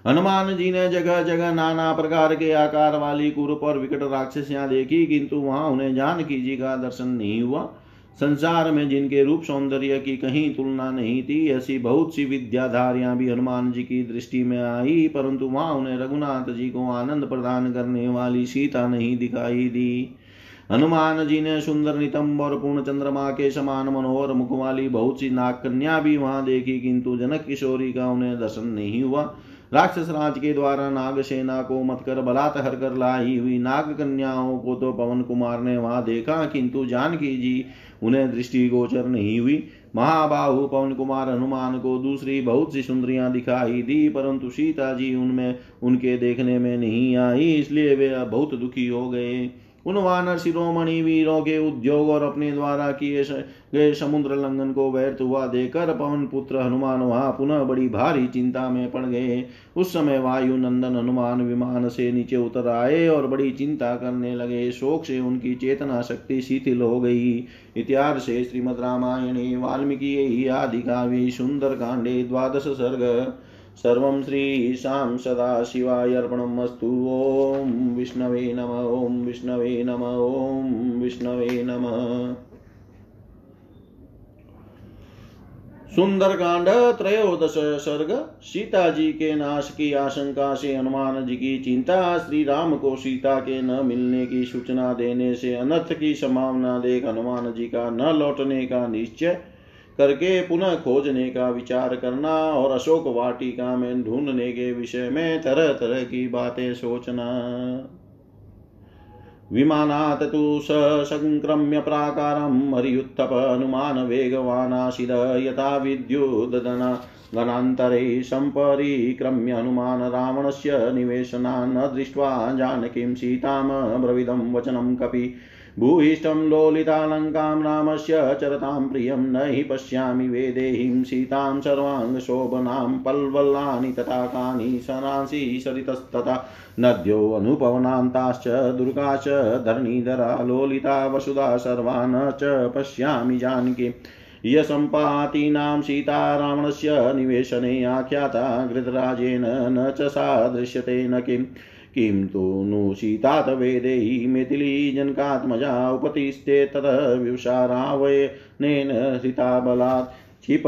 हनुमान जी ने जगह जगह नाना प्रकार के आकार वाली कुरूप और विकट राक्षसियाँ देखी, किंतु वहाँ उन्हें जानकी जी का दर्शन नहीं हुआ। संसार में जिनके रूप सौंदर्य की कहीं तुलना नहीं थी, ऐसी बहुत सी विद्याधारियाँ भी हनुमान जी की दृष्टि में आई, परंतु वहाँ उन्हें रघुनाथ जी को आनंद प्रदान करने वाली सीता नहीं दिखाई दी। हनुमान जी ने सुंदर नितंब और पूर्ण चंद्रमा के समान मनोहर मुख वाली बहुत सी नाग कन्या भी वहाँ देखी, किंतु जनक किशोरी का उन्हें दर्शन नहीं हुआ। राक्षस राज के द्वारा नाग सेना को मत कर बलात् हर कर लाई हुई नाग कन्याओं को तो पवन कुमार ने वहाँ देखा, किंतु जानकी जी, उन्हें दृष्टिगोचर नहीं हुई। महाबाहु पवन कुमार हनुमान को दूसरी बहुत सी सुंदरियाँ दिखाई दी, परंतु सीता जी उनमें, उनके देखने में नहीं आई, इसलिए वे बहुत दुखी हो गए। उन वानर शिरोमणि वीरों के उद्योग और अपने द्वारा किए गए समुद्र लंघन को व्यर्थ हुआ देकर पवन पुत्र हनुमान वहाँ पुनः बड़ी भारी चिंता में पड़ गए। उस समय वायु नंदन हनुमान विमान से नीचे उतर आए और बड़ी चिंता करने लगे। शोक से उनकी चेतना शक्ति शिथिल हो गई। इतिहास से श्रीमद रामायणे, वाल्मीकि आदि काव्य, सुंदर कांडे, द्वादश सर्ग सर्वं श्रीशां सदाशिवाय अर्पणमस्तु ॐ विष्णवे नम, ॐ विष्णवे नम, ॐ विष्णवे नम। सुंदरकांड, त्रयोदश सर्ग सीता जी के नाश की आशंका से हनुमान जी की चिंता श्री राम को सीता के न मिलने की सूचना देने से अनर्थ की संभावना देख हनुमान जी का न लौटने का निश्चय करके पुनः खोजने का विचार करना और अशोक वाटिका में ढूँढने के विषय में तरह तरह की बातें सोचना। विमानात् तु सङ्क्रम्य प्राकारं हरियुत्थप हनुमान वेगवानाशिद यथा विद्युदना गणान्तरे सम्परिक्रम्य हनुमान रावणस्य निवेशनान् दृष्ट्वा जानकीं सीतां ब्रविदं वचनं कपि भूयिष्ठं लोलितालङ्कां रामस्य चरतां प्रियं न हि पश्यामि वेदेहीं सीतां सर्वाङ्गशोभनां पल्वल्लानि तथा कानि सरांसि सरितस्तथा नद्यो अनुपवनान्ताश्च दुर्गाश्च धरणीधरा लोलिता वसुधा सर्वान् च पश्यामि जानकी यशम्पातीनां सीता निवेशने आख्याता घृतराजेन न च सा दृश्यते न किम्। किं तु नु सीतात वेदेहि मिथिली जनकात्मजा उपतिष्ठे ततः विषारावयनेन हृताबलात् क्षिप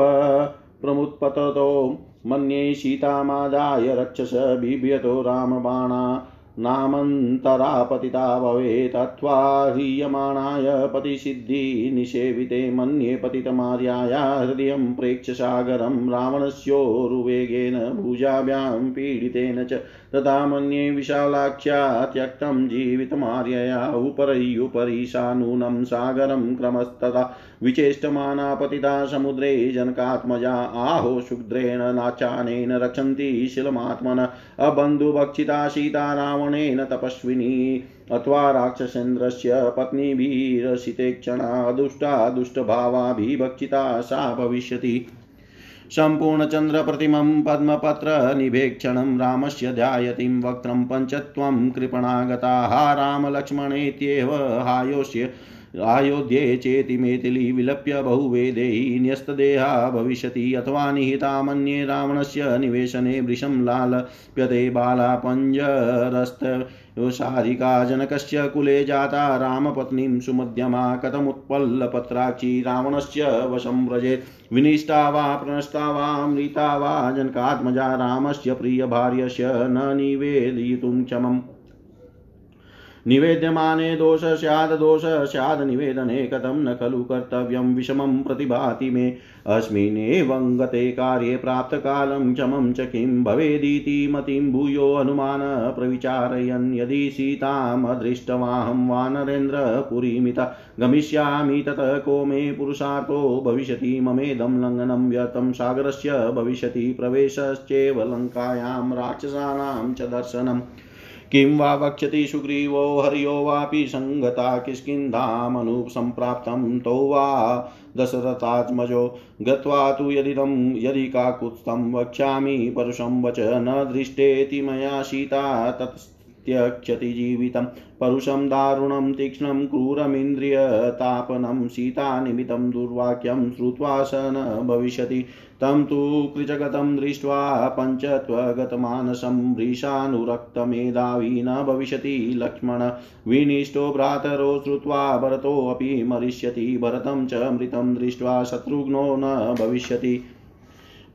प्रमुत्पततो। मन्ये सीतामादाय रक्षस बिभ्यतो रामबाणा। नामन्तरा पतिता भवेत् अथवा ह्रियमाणाय पतिसिद्धिनिषेविते मन्ये पतितमार्याया हृदयं प्रेक्ष्य सागरं रावणस्योरुवेगेन भुजाभ्यां पीडितेन च तथा मन्ये विशालाख्या त्यक्तं जीवितमार्यया उपरि सानूनं सागरं क्रमस्तथा विचेष्टमाना पतिता समुद्रे जनकात्मजा आहो शुद्रेण नाचानेन रक्षन्ति शिलमात्मन अबन्धुभक्षिता सीता रावणेन तपस्विनी अथवा राक्षसेन्द्रस्य पत्नीभिरसितेक्षणा दुष्टा दुष्टभावाभिभक्षिता सा भविष्यति। सम्पूर्णचन्द्रप्रतिमं पद्मपत्रनिभेक्षणं रामस्य ध्यायतिं वक्त्रं पञ्चत्वं कृपणागताः रामलक्ष्मणेत्येव हायोष्य आयोध्ये चेति मेथिली विलप्य बहुवेदेयी न्यस्तदेहा भविष्यति अथवा निहिता मन्ये रावणस्य निवेशने वृषं लालप्यते बाला पञ्जरस्त सारिका जनकस्य कुले जाता रामपत्नीं सुमध्यमा कथमुत्पल्लपत्राक्षी रावणस्य वशं व्रजेत् विनिष्टा वा प्रणष्टा वा मृता वा जनकात्मजा रामस्य प्रियभार्यस्य न निवेदयितुं क्षमम्। निवेद्यमाने दोष स्याद् दोष स्याद् निवेदने कथं न खलु कर्तव्यं विषमं प्रतिभाति मे। अस्मिन्नेवं गते कार्ये प्राप्तकालं क्षमं च किं भवेदिति मतिं भूयो हनुमान प्रविचारयन्। यदि सीतामदृष्टवाहं वानरेन्द्रपुरीमित गमिष्यामि तत को मे पुरुषार्थो भविष्यति ममेदं लङ्घनं व्यर्थं सागरस्य भविष्यति प्रवेशश्चेव लङ्कायां राक्षसानां च दर्शनम्। किं वा वक्षति सुग्रीवो हरियो वापि सङ्गता किष्किन्धामनुसम्प्राप्तं तौ वा दशरथात्मजो गत्वा तु यदिदं यदि काकुत्स्थं वक्ष्यामि परुषं वच न दृष्टेति मया सीता तत् त्यक्षति जीवितं परुषं दारुणं तीक्ष्णं क्रूरमिन्द्रियतापनं सीतानिमितं दुर्वाक्यं श्रुत्वा स न भविष्यति। तं तु कृचगतं दृष्ट्वा पञ्चत्वगतमानसं वृषानुरक्तमेधावी न भविष्यति लक्ष्मण। विनिष्टो भ्रातरो श्रुत्वा भरतोऽपि मरिष्यति, भरतं च मृतं दृष्ट्वा शत्रुघ्नो न भविष्यति।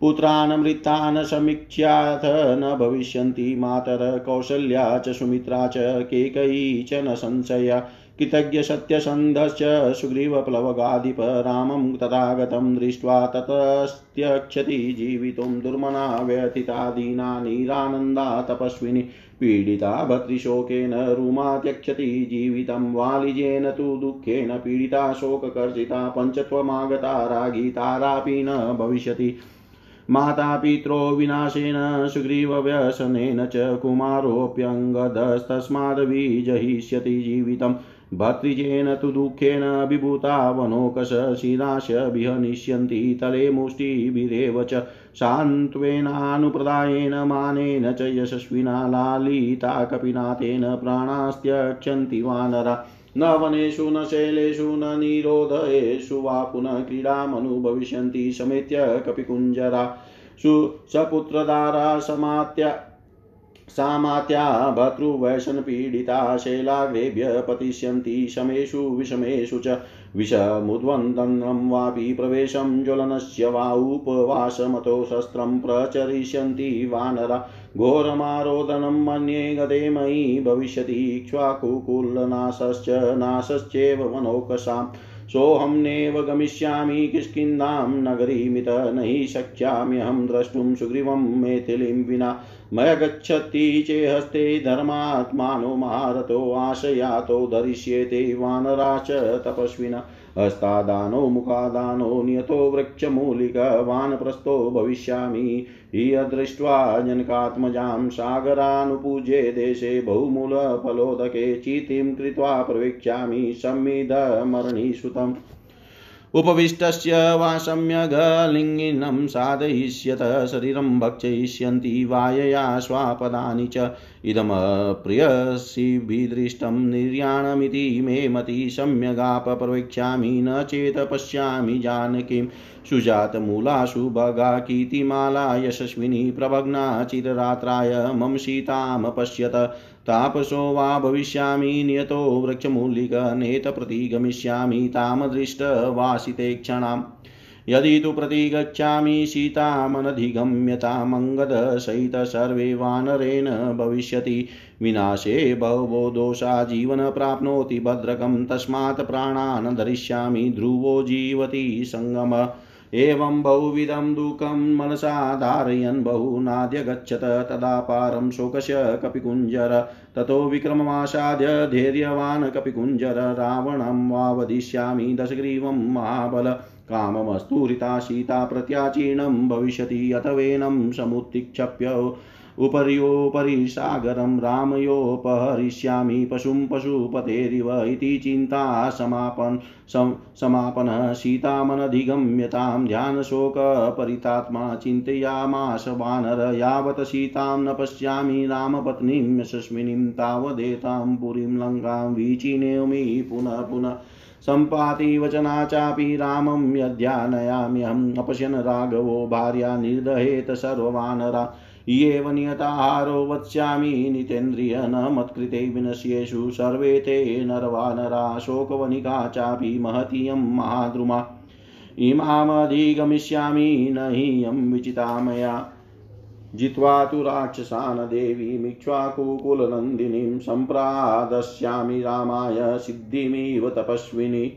पुत्रान् मृतान् समीक्ष्याथ न भविष्यन्ति मातर कौसल्या च सुमित्रा च केकयी च न संशया कृतज्ञसत्यसन्धश्च सुग्रीवप्लवगाधिप रामं तथागतं दृष्ट्वा ततस्त्यक्षति जीवितुं दुर्मना व्यथिता नीरानन्दा तपस्विनी पीडिता भर्तृशोकेन रुमा त्यक्षति जीवितं वालिजेन तु दुःखेन पीडिता शोककर्षिता पञ्चत्वमागता रागी तारापि न भविष्यति मातापित्रो विनाशेन सुग्रीवव्यसनेन च कुमारोऽप्यङ्गदस्तस्माद्विजहिष्यति जीवितं भर्तृजेन तु दुःखेन विभूता वनोकशशिराशभिहनिष्यन्ति तले मुष्टिभिरेव च सान्त्वेनानुप्रदायेन मानेन च यशस्विना लालिता कपिनाथेन प्राणास्त्यक्षन्ति वानरा। न वनेषु न शैलेषु न निरोधयेषु वा पुनः क्रीडामनुभविष्यन्ति समेत्य कपिकुञ्जरा। सु सपुत्रधारा समात्या सामात्या भर्तृवैशनपीडिता शैलाग्रेभ्य पतिष्यन्ति शमेषु विषमेषु च विषमुद्वन्दनं वापि प्रवेशं ज्वलनस्य वा उपवासमतो शस्त्रं प्रचरिष्यन्ति वानरा। घोरमारोदनं मन्ये गते मयि भविष्यति इक्ष्वाकुकुलनाशश्च नाशश्चेव मनोकसाम् सोऽहं नैव गमिष्यामि किष्किन्धां नगरीमित न हि शक्ष्याम्यहं द्रष्टुं सुग्रीवं मैथिलीं विना। मया गच्छति चेहस्ते धर्मात्मानो महारथो आशयातो धरिष्येते वानरा च तपस्विना। हस्तादानो मुखादानो नियतो वृक्षमूलिकवानप्रस्थो भविष्यामि। हि जनकात्मजां सागरानुपूज्ये देशे बहुमूलफलोदके चीतिं कृत्वा प्रवेक्ष्यामि। संमिधमरणीसुतम् उपविष्टस्य वा सम्यगलिङ्गिनं साधयिष्यत, शरीरं भक्षयिष्यन्ति, वायया स्वापदानि च। इदमप्रियसिभिदृष्टं निर्याणमिति मे मति सम्यगाप प्रवेक्ष्यामि, न चेत् पश्यामि जानकीं। सुजातमूलासु भगा कीर्तिमाला यशस्विनी, प्रभग्ना चिररात्राय मम सीतां पश्यत तापसो वा भविष्यामि नियतो वृक्षमूलिकनेतप्रति गमिष्यामि तां दृष्टवासिते क्षणाम्। यदि तु प्रतिगच्छामि सीतामनधिगम्यतामङ्गदसहित सर्वे वानरेण भविष्यति। विनाशे बहवो दोषा जीवन प्राप्नोति। भद्रकं तस्मात् प्राणान् धरिष्यामि ध्रुवो जीवति सङ्गम एवं बहुविधं दुःखं मनसा धारयन् बहुनाद्य गच्छत तदा पारं शोकस्य कपिकुञ्जर। ततो विक्रममासाद्य धैर्यवान् कपिकुञ्जर, रावणं वा वदिष्यामि दशग्रीवं महाबल। काममस्तूरिता सीता प्रत्याचीर्णं भविष्यति अथवेनं समुत्तिक्षप्य उपर्योपरि सागरं रामयोपहरिष्यामि, पशुं पशुपतेरिव इति चिन्ता समापन् समापनः सीतामनधिगम्यतां ध्यानशोकपरितात्मा चिन्तयामाश वानर, यावत् सीतां न पश्यामि रामपत्नीं, यशस्विनीं तावदेतां पुरीं लङ्कां विचिनेमि पुनः पुनः सम्पाति वचना चापि रामं यद्यानयाम्यहम् अपश्यन् राघवो, भार्या निर्दहेत सर्ववानरा। येव नियताहारो वत्स्यामि नितेन्द्रिय न मत्कृते विनश्येषु सर्वे ते नरवानरा शोकवनिका चापि महतीयं महाद्रुमा। इमामधिगमिष्यामि न हीयं विचिता मया जित्वा तु राक्षसान् देवीमिक्ष्वाकुकुलनन्दिनीं सम्प्रादस्यामि रामाय सिद्धिमिव तपस्विनी।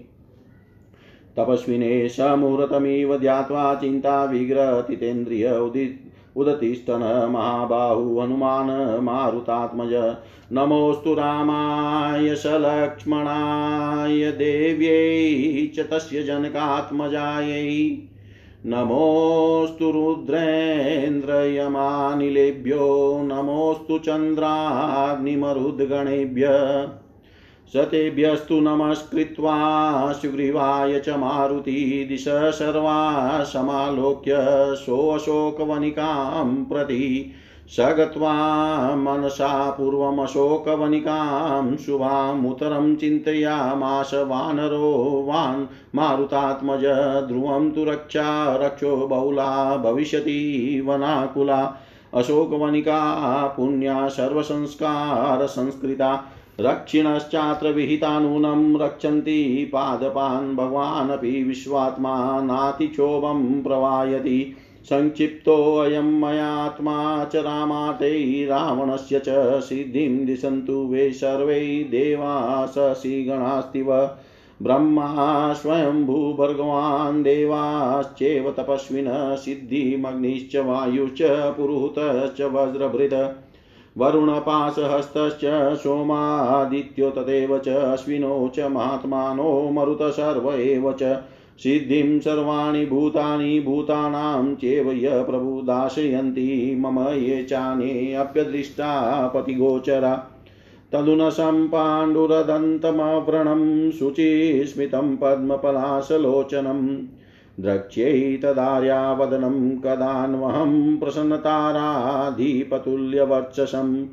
तपस्विने समुहूर्तमिव ध्यात्वा चिन्ता विग्रहतितेन्द्रिय उदित उदतिष्ठन महाबाहु हनुमान् मारुतात्मज। नमोऽस्तु रामाय सलक्ष्मणाय देव्यै च तस्य जनकात्मजायै। नमोऽस्तु रुद्रेन्द्रयमानिलेभ्यो। नमोऽस्तु चन्द्राग्निमरुद्गणेभ्य। सतेभ्यस्तु नमस्कृत्वा सुग्रीवाय च मारुति दिश सर्वा समालोक्य सोऽशोकवनिकां प्रति स गत्वा मनसा पूर्वमशोकवनिकां शुभामुतरं चिन्तयामाश वानरो वान् मारुतात्मज ध्रुवं तु रक्षा रक्षो बहुला भविष्यति वनाकुला। अशोकवनिका, पुण्या सर्वसंस्कारसंस्कृता रक्षिणश्चात्र विहितानूनं रक्षन्ति पादपान् भगवानपि विश्वात्मा नातिक्षोभं प्रवायति। संक्षिप्तोऽयं मयात्मा च रामाते रावणस्य च सिद्धिं दिशन्तु वे सर्वै देवा शशिगणास्तिव ब्रह्मा स्वयंभूभर्गवान् देवाश्चैव तपस्विनः सिद्धिमग्निश्च वायुश्च पुरुहूतश्च वज्रभृत। वरुणपाशहस्तश्च सोमादित्यो तदेव च अश्विनो च महात्मानो मरुत सर्व एव च सिद्धिं सर्वाणि भूतानि भूतानां चेव य प्रभु दाशयन्ति मम ये चानेऽप्यदृष्टा पतिगोचरा। तदुनशं पाण्डुरदन्तमव्रणं शुचिस्मितं पद्मपलाशलोचनम्। द्रक्ष्यै तदार्यावदनं कदान्वहं प्रसन्नताराधिपतुल्यवर्चसम्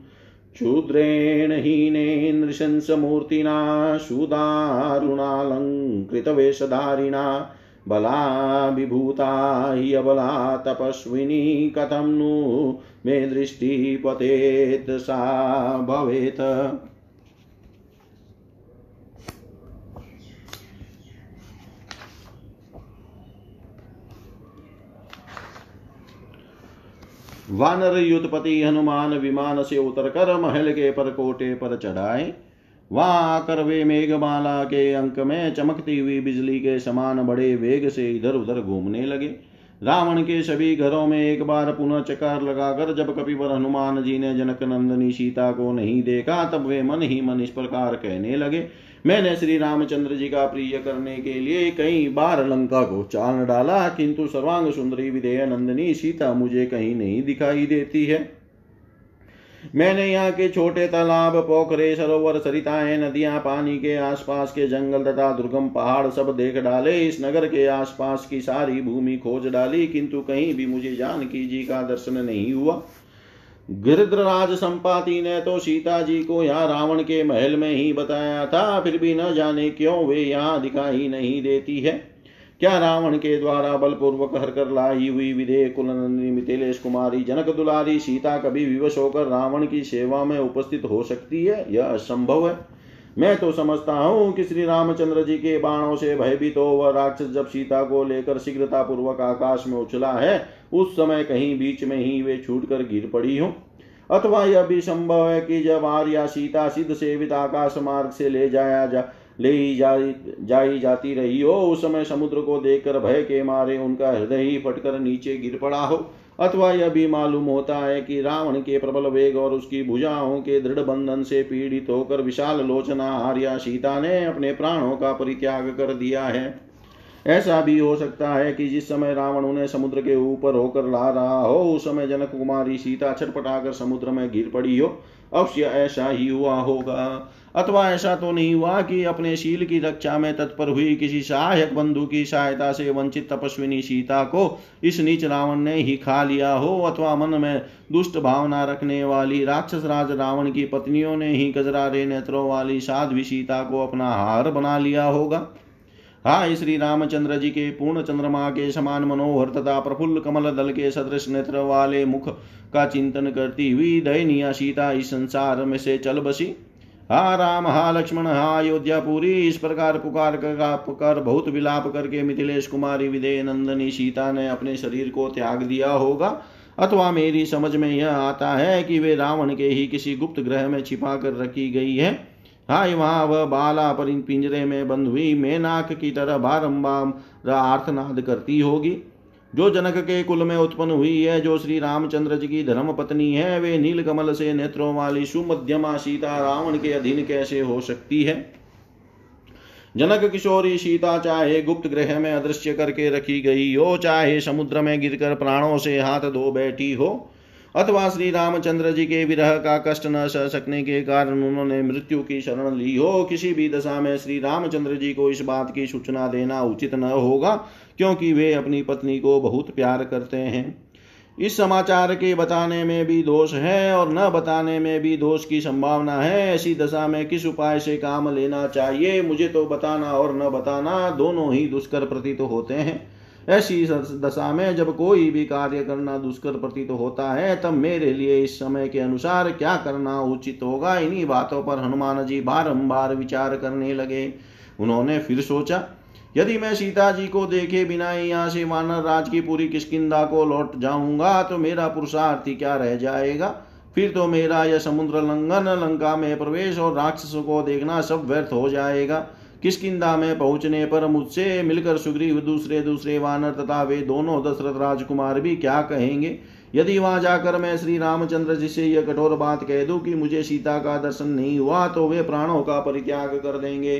क्षुद्रेण हीनेन नृशंसमूर्तिना सुदारुणालङ्कृतवेषधारिणा बला विभूता ह्यबला तपस्विनी, कथं नु मे दृष्टिपतेत् सा भवेत्। वानर युद्धपति हनुमान विमान से उतरकर महल के परकोटे पर चढ़ाए। वहाँ आकर वे मेघमाला के अंक में चमकती हुई बिजली के समान बड़े वेग से इधर उधर घूमने लगे। रावण के सभी घरों में एक बार पुनः चकार लगाकर जब कपिवर हनुमान जी ने जनक नंदनी सीता को नहीं देखा, तब वे मन ही मन इस प्रकार कहने लगे मैंने श्री रामचंद्र जी का प्रिय करने के लिए कई बार लंका को चाल डाला, किंतु सर्वांग सुंदरी विदेय नंदिनी सीता मुझे कहीं नहीं दिखाई देती है। मैंने यहाँ के छोटे तालाब, पोखरे, सरोवर, सरिताएँ, नदियाँ, पानी के आसपास के जंगल तथा दुर्गम पहाड़ सब देख डाले। इस नगर के आसपास की सारी भूमि खोज डाली, किंतु कहीं भी मुझे जानकी जी का दर्शन नहीं हुआ। गिरद्रराज संपाति ने तो सीता जी को यहाँ रावण के महल में ही बताया था, फिर भी न जाने क्यों वे यहाँ दिखाई नहीं देती है। क्या रावण के द्वारा बलपूर्वक हर कर लाई हुई विधेय कुलनंदिनी मिथिलेश कुमारी, जनक दुलारी सीता कभी विवश होकर रावण की सेवा में उपस्थित हो सकती है? यह असंभव है। मैं तो समझता हूँ कि श्री रामचंद्र जी के बाणों से भयभीत हो वह राक्षस जब सीता को लेकर शीघ्रता पूर्वक आकाश में उछला है, उस समय कहीं बीच में ही वे छूट कर गिर पड़ी हो। अथवा यह भी संभव है कि जब आर्या सीता सिद्ध सेवित आकाश मार्ग से ले जाया जा, ले ही जाई जाई जाती रही हो, उस समय समुद्र को देखकर भय के मारे उनका हृदय ही फटकर नीचे गिर पड़ा हो। अथवा यह भी मालूम होता है कि रावण के प्रबल वेग और उसकी भुजाओं के दृढ़ बंधन से पीड़ित होकर विशाल लोचना आर्या सीता ने अपने प्राणों का परित्याग कर दिया है। ऐसा भी हो सकता है कि जिस समय रावण उन्हें समुद्र के ऊपर होकर ला रहा हो, उस समय जनक कुमारी सीता छटपटाकर समुद्र में गिर पड़ी हो। अवश्य ऐसा ही हुआ होगा। अथवा ऐसा तो नहीं हुआ कि अपने शील की रक्षा में तत्पर हुई किसी सहायक बंधु की सहायता से वंचित तपस्विनी सीता को इस नीच रावण ने ही खा लिया हो, अथवा मन में दुष्ट भावना रखने वाली राक्षस राज रावण की पत्नियों ने ही गजरारे नेत्रों वाली साध्वी सीता को अपना हार बना लिया होगा। हाय श्री रामचंद्र जी के पूर्ण चंद्रमा के समान मनोहर तथा प्रफुल्ल कमल दल के सदृश नेत्र वाले मुख का चिंतन करती हुई दयनीय सीता इस संसार में से चल बसी। हा राम, हा लक्ष्मण, हा अयोध्यापुरी इस प्रकार पुकार कर पुकार बहुत विलाप करके मिथिलेश कुमारी विदय नंदनी सीता ने अपने शरीर को त्याग दिया होगा। अथवा मेरी समझ में यह आता है कि वे रावण के ही किसी गुप्त ग्रह में छिपा कर रखी गई है। हाय वहाँ, वह बाला पर पिंजरे में बंद हुई मेनाक की तरह बारम्बार आर्थनाद करती होगी। जो जनक के कुल में उत्पन्न हुई है, जो श्री रामचंद्र जी की धर्म पत्नी है, वे नील कमल से नेत्रों वाली सुमध्यमा सीता रावण के अधीन कैसे हो सकती है? जनक किशोरी सीता चाहे गुप्त ग्रह में अदृश्य करके रखी गई हो, चाहे समुद्र में गिरकर प्राणों से हाथ धो बैठी हो अथवा श्री रामचंद्र जी के विरह का कष्ट न सह सकने के कारण उन्होंने मृत्यु की शरण ली हो। किसी भी दशा में श्री रामचंद्र जी को इस बात की सूचना देना उचित न होगा, क्योंकि वे अपनी पत्नी को बहुत प्यार करते हैं। इस समाचार के बताने में भी दोष है और न बताने में भी दोष की संभावना है। ऐसी दशा में किस उपाय से काम लेना चाहिए, मुझे तो बताना और न बताना दोनों ही दुष्कर प्रतीत तो होते हैं। ऐसी दशा में जब कोई भी कार्य करना दुष्कर प्रतीत तो होता है, तब मेरे लिए इस समय के अनुसार क्या करना उचित होगा? इन्हीं बातों पर हनुमान जी बारंबार विचार करने लगे। उन्होंने फिर सोचा, यदि मैं सीता जी को देखे बिना ही यहाँ से वानर राज की पूरी किसकिदा को लौट जाऊँगा तो मेरा पुरुषार्थ क्या रह जाएगा? फिर तो मेरा यह समुद्र लंघन, लंका में प्रवेश और राक्षस को देखना सब व्यर्थ हो जाएगा। किसकिदा में पहुँचने पर मुझसे मिलकर सुग्रीव दूसरे दूसरे वानर तथा वे दोनों दशरथ राजकुमार भी क्या कहेंगे? यदि वहाँ जाकर मैं श्री रामचंद्र जी से यह कठोर बात कह दूँ कि मुझे सीता का दर्शन नहीं हुआ तो वे प्राणों का परित्याग कर देंगे।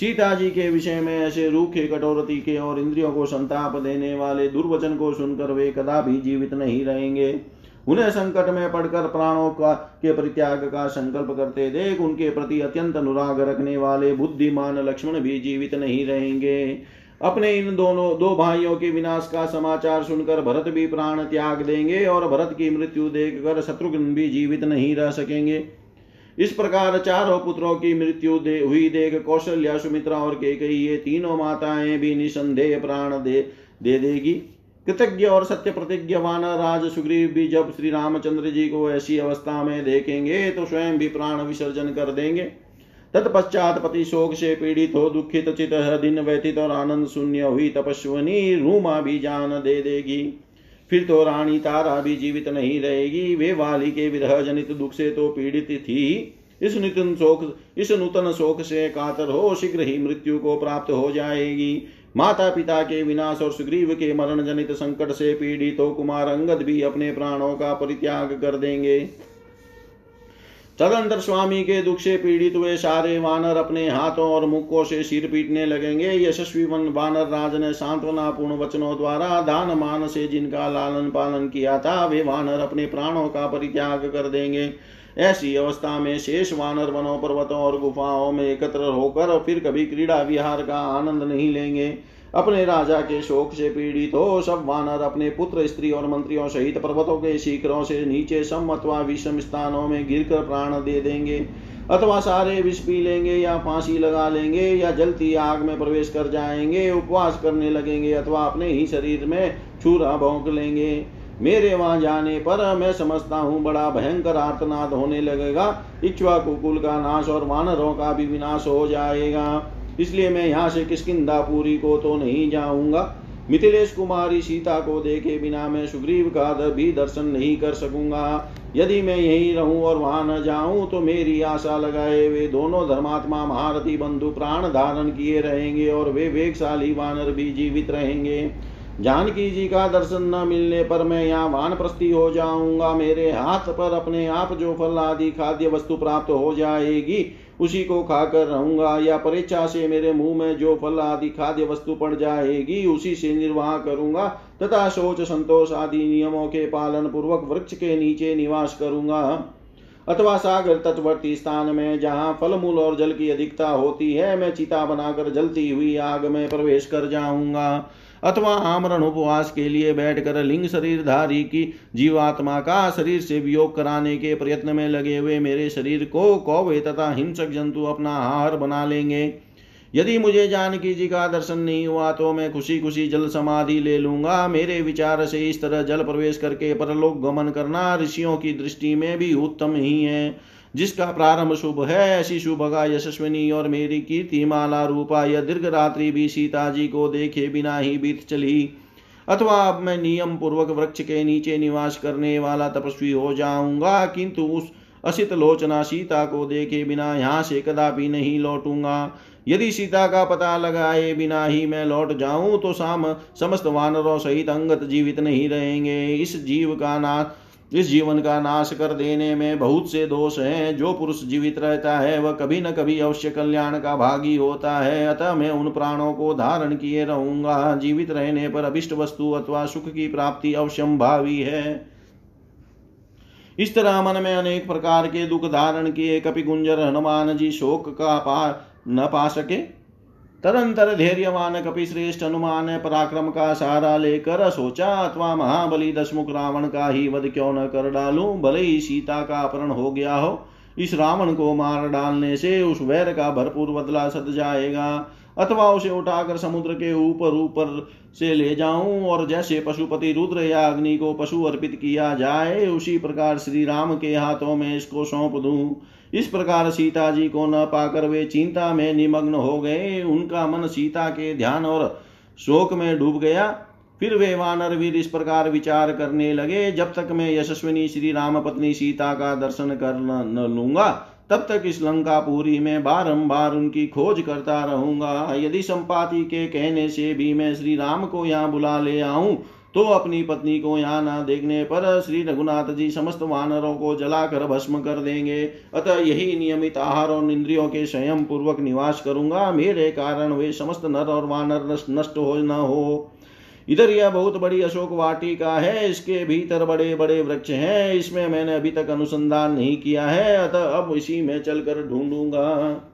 सीता जी के विषय में ऐसे रूखे कठोर तीखे और इंद्रियों को संताप देने वाले दुर्वचन को सुनकर वे कदा भी जीवित नहीं रहेंगे। उन्हें संकट में पड़कर प्राणों का, के परित्याग का संकल्प करते देख उनके प्रति अत्यंत अनुराग रखने वाले बुद्धिमान लक्ष्मण भी जीवित नहीं रहेंगे। अपने इन दोनों, दो भाइयों के विनाश का समाचार सुनकर भरत भी प्राण त्याग देंगे और भरत की मृत्यु देखकर शत्रुघ्न भी जीवित नहीं रह सकेंगे। इस प्रकार चारों पुत्रों की मृत्यु दे, हुई देख कौशल्या, सुमित्रा और के कई ये तीनों माताएँ भी निसंदेह प्राण दे दे देगी। कृतज्ञ और सत्य प्रतिज्ञवान राज सुग्रीव भी जब श्री रामचंद्र जी को ऐसी अवस्था में देखेंगे तो स्वयं भी प्राण विसर्जन कर देंगे। तत्पश्चात पति शोक से पीड़ित हो, दुखित, चित दिन व्यतीत और आनंद शून्य हुई, तपस्वनी रूमा भी जान दे देगी। फिर तो रानी तारा भी जीवित नहीं रहेगी, वे वाली के विरह जनित दुख से तो पीड़ित थी। इस नूतन शोक, इस नूतन शोक से कातर हो, शीघ्र ही मृत्यु को प्राप्त हो जाएगी। माता पिता के विनाश और सुग्रीव के मरण जनित संकट से पीड़ित हो कुमार अंगद भी अपने प्राणों का परित्याग कर देंगे। तदंतर स्वामी के दुख से पीड़ित हुए सारे वानर अपने हाथों और मुखों से सिर पीटने लगेंगे। यशस्वी वन वानर राज ने सांत्वना पूर्ण वचनों द्वारा दान मान से जिनका लालन पालन किया था, वे वानर अपने प्राणों का परित्याग कर देंगे। ऐसी अवस्था में शेष वानर वनों पर्वतों और गुफाओं में एकत्र होकर फिर कभी क्रीड़ा विहार का आनंद नहीं लेंगे। अपने राजा के शोक से पीड़ित हो, सब वानर अपने पुत्र, स्त्री और मंत्रियों सहित पर्वतों के शिखरों से नीचे सम अथवा विषम स्थानों में गिरकर प्राण दे देंगे। अथवा सारे विष पी लेंगे या फांसी लगा लेंगे या जलती आग में प्रवेश कर जाएँगे, उपवास करने लगेंगे अथवा अपने ही शरीर में छूरा भोंक लेंगे। मेरे वहाँ जाने पर मैं समझता हूँ बड़ा भयंकर आर्तनाद होने लगेगा। इच्छुआ कुकुल का नाश और वानरों का भी विनाश हो जाएगा। इसलिए मैं यहाँ से किसकिदापुरी को तो नहीं जाऊँगा। मिथिलेश कुमारी सीता को देखे बिना मैं सुग्रीव का भी दर्शन नहीं कर सकूँगा। यदि मैं यहीं रहूँ और वहाँ न जाऊँ तो मेरी आशा लगाए वे दोनों धर्मात्मा महारथी बंधु प्राण धारण किए रहेंगे और वे वेगशाली वानर भी जीवित रहेंगे। जानकी जी का दर्शन न मिलने पर मैं यहाँ वानप्रस्थी हो जाऊँगा। मेरे हाथ पर अपने आप जो फल आदि खाद्य वस्तु प्राप्त हो जाएगी, उसी को खाकर रहूँगा। या परीक्षा से मेरे मुँह में जो फल आदि खाद्य वस्तु पड़ जाएगी, उसी से निर्वाह करूँगा। तथा सोच संतोष आदि नियमों के पालन पूर्वक वृक्ष के नीचे निवास करूँगा। अथवा सागर तटवर्ती स्थान में जहाँ फल मूल और जल की अधिकता होती है, मैं चिता बनाकर जलती हुई आग में प्रवेश कर जाऊँगा। अथवा आमरण उपवास के लिए बैठकर लिंग शरीरधारी की जीवात्मा का शरीर से वियोग कराने के प्रयत्न में लगे हुए मेरे शरीर को कौवे तथा हिंसक जंतु अपना आहार बना लेंगे। यदि मुझे जानकी जी का दर्शन नहीं हुआ तो मैं खुशी खुशी जल समाधि ले लूँगा। मेरे विचार से इस तरह जल प्रवेश करके परलोक गमन करना ऋषियों की दृष्टि में भी उत्तम ही है। जिसका प्रारंभ शुभ है, ऐसी शुभ का यशस्विनी और मेरी कीर्ति माला रूपा यह दीर्घ रात्रि भी सीता जी को देखे बिना ही बीत चली। अथवा अब मैं नियम पूर्वक वृक्ष के नीचे निवास करने वाला तपस्वी हो जाऊँगा, किंतु उस असित लोचना सीता को देखे बिना यहाँ से कदापि नहीं लौटूँगा। यदि सीता का पता लगाए बिना ही मैं लौट जाऊँ तो साम समस्त वानरों सहित अंगत जीवित नहीं रहेंगे। इस जीव का नाश इस जीवन का नाश कर देने में बहुत से दोष हैं। जो पुरुष जीवित रहता है, वह कभी न कभी अवश्य कल्याण का भागी होता है। अतः मैं उन प्राणों को धारण किए रहूँगा। जीवित रहने पर अभिष्ट वस्तु अथवा सुख की प्राप्ति अवश्यम भावी है। इस तरह मन में अनेक प्रकार के दुख धारण किए। कपि गुंजर हनुमान जी शोक का पा न पा सके। तदंतर धैर्यवान कपि श्रेष्ठ हनुमान ने पराक्रम का सहारा लेकर सोचा, अथवा महाबली दशमुख रावण का ही वध क्यों न कर डालू? भले ही सीता का अपहरण हो गया हो, इस रावण को मार डालने से उस वैर का भरपूर बदला सद जाएगा। अथवा उसे उठाकर समुद्र के ऊपर ऊपर से ले जाऊँ, और जैसे पशुपति रुद्र या अग्नि को पशु अर्पित किया जाए, उसी प्रकार श्री राम के हाथों में इसको सौंप दूँ। इस प्रकार सीता जी को न पाकर वे चिंता में निमग्न हो गए। उनका मन सीता के ध्यान और शोक में डूब गया। फिर वे वानर वीर इस प्रकार विचार करने लगे। जब तक मैं यशस्विनी श्री राम पत्नी सीता का दर्शन कर न लूँगा, तब तक इस लंकापुरी में बारंबार उनकी खोज करता रहूँगा। यदि संपाति के कहने से भी मैं श्री राम को यहाँ बुला ले आऊँ तो अपनी पत्नी को यहाँ न देखने पर श्री रघुनाथ जी समस्त वानरों को जलाकर भस्म कर देंगे। अतः यही नियमित आहार और इंद्रियों के स्वयं पूर्वक निवास करूँगा। मेरे कारण वे समस्त नर और वानर नष्ट हो न हो। इधर यह बहुत बड़ी अशोक वाटिका है। इसके भीतर बड़े बड़े वृक्ष हैं। इसमें मैंने अभी तक अनुसंधान नहीं किया है। अतः अब इसी में चलकर ढूंढूँगा।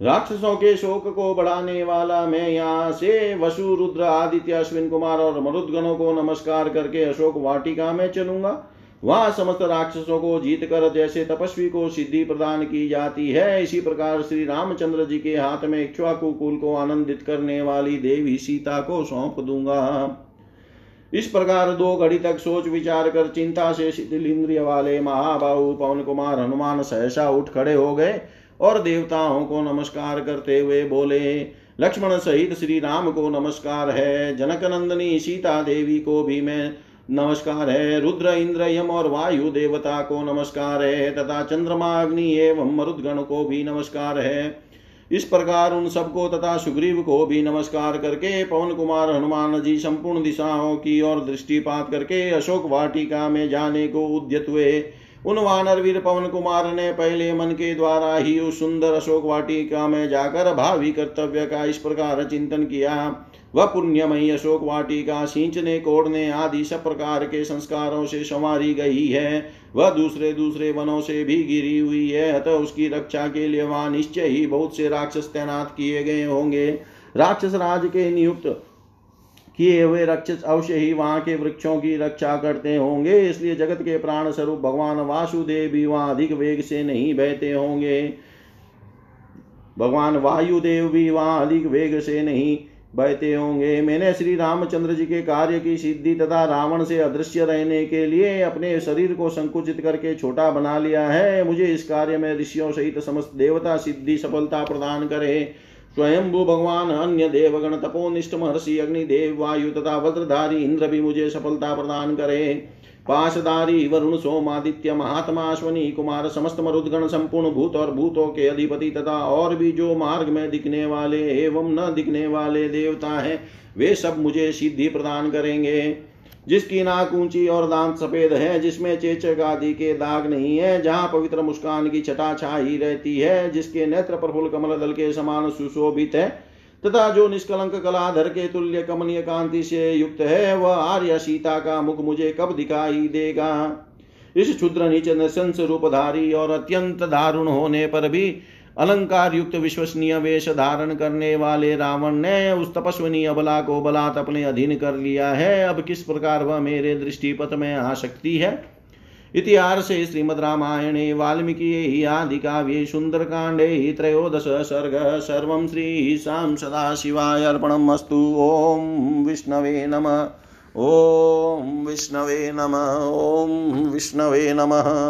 राक्षसों के शोक को बढ़ाने वाला मैं यहाँ से वसु रुद्र आदित्य, अश्विन कुमार और मरुदगणों को नमस्कार करके अशोक वाटिका में चलूँगा। वहाँ समस्त राक्षसों को जीत कर जैसे तपस्वी को सिद्धि प्रदान की जाती है, इसी प्रकार श्री रामचंद्र जी के हाथ में इक्ष्वाकु कुल को आनंदित करने वाली देवी सीता को सौंप दूँगा। इस प्रकार दो घड़ी तक सोच विचार कर चिंता से शिथिल इंद्रिय वाले महाबाहु पवन कुमार, हनुमान सहसा उठ खड़े हो गए। और देवताओं को नमस्कार करते हुए बोले, लक्ष्मण सहित श्री राम को नमस्कार है जनक नंदनी सीता देवी को भी मैं नमस्कार है, रुद्र इंद्र यम और वायु देवता को नमस्कार है, तथा चंद्रमा अग्नि एवं मरुदगण को भी नमस्कार है। इस प्रकार उन सबको तथा सुग्रीव को भी नमस्कार करके पवन कुमार हनुमान जी संपूर्ण दिशाओं की ओर दृष्टिपात करके अशोक वाटिका में जाने को उद्यत हुए। उन वानर वीर पवन कुमार ने पहले मन के द्वारा ही उस सुंदर अशोक वाटिका में जाकर भावी कर्तव्य का इस प्रकार चिंतन किया। वह पुण्यमयी अशोक वाटिका सींचने, कोड़ने आदि सब प्रकार के संस्कारों से संवारी गई है। वह दूसरे दूसरे वनों से भी गिरी हुई है, अतः उसकी रक्षा के लिए वहाँ निश्चय ही बहुत से राक्षस तैनात किए गए होंगे। राक्षस राज के नियुक्त किए हुए रक्षस अवश्य ही वहाँ के वृक्षों की रक्षा करते होंगे। इसलिए जगत के प्राण स्वरूप भगवान वासुदेव भी वहाँ अधिक वेग से नहीं बहते होंगे। भगवान वायुदेव भी वहाँ अधिक वेग से नहीं बहते होंगे। मैंने श्री रामचंद्र जी के कार्य की सिद्धि तथा रावण से अदृश्य रहने के लिए अपने शरीर को संकुचित करके छोटा बना लिया है। मुझे इस कार्य में ऋषियों सहित समस्त देवता सिद्धि सफलता प्रदान करे। स्वयंभू भगवान, अन्य देवगण, तपोनिष्ठ महर्षि, अग्निदेव, वायु तथा वज्रधारी इंद्र भी मुझे सफलता प्रदान करे। पाशधारी, वरुण, सोमादित्य, महात्मा, अश्वनी, कुमार, समस्त मरुदगण, संपूर्ण भूत और भूतों के अधिपति तथा और भी जो मार्ग में दिखने वाले एवं न दिखने वाले देवता हैं, वे सब मुझे सिद्धि प्रदान करेंगे। जिसकी नाक ऊँची और दांत सफ़ेद है, जिसमें चेचक आदि के दाग नहीं है, जहाँ पवित्र मुस्कान की छटा छाई रहती है, जिसके नेत्र प्रफुल्ल कमल दल के समान सुशोभित है, तथा जो निष्कलंक कलाधर के तुल्य कमनीय कांति से युक्त है, वह आर्य सीता का मुख मुझे कब दिखाई देगा? इस क्षुद्र नीच नृशंस रूपधारी और अत्यंत दारुण होने पर भी अलंकार युक्त विश्वसनीय वेश धारण करने वाले रावण ने उस तपस्वनी अबला को बलात् अपने अधीन कर लिया है। अब किस प्रकार वह मेरे दृष्टिपथ में आ सकती है? इतिहासे श्रीमद् रामायणे, वाल्मीकि आदिकाव्ये सुन्दरकाण्डे त्रयोदश सर्ग, सर्वं श्रीशां सदाशिवाय अर्पणम् अस्तु। ॐ विष्णवे नमः। ॐ विष्णवे नमः। ॐ विष्णवे नमः।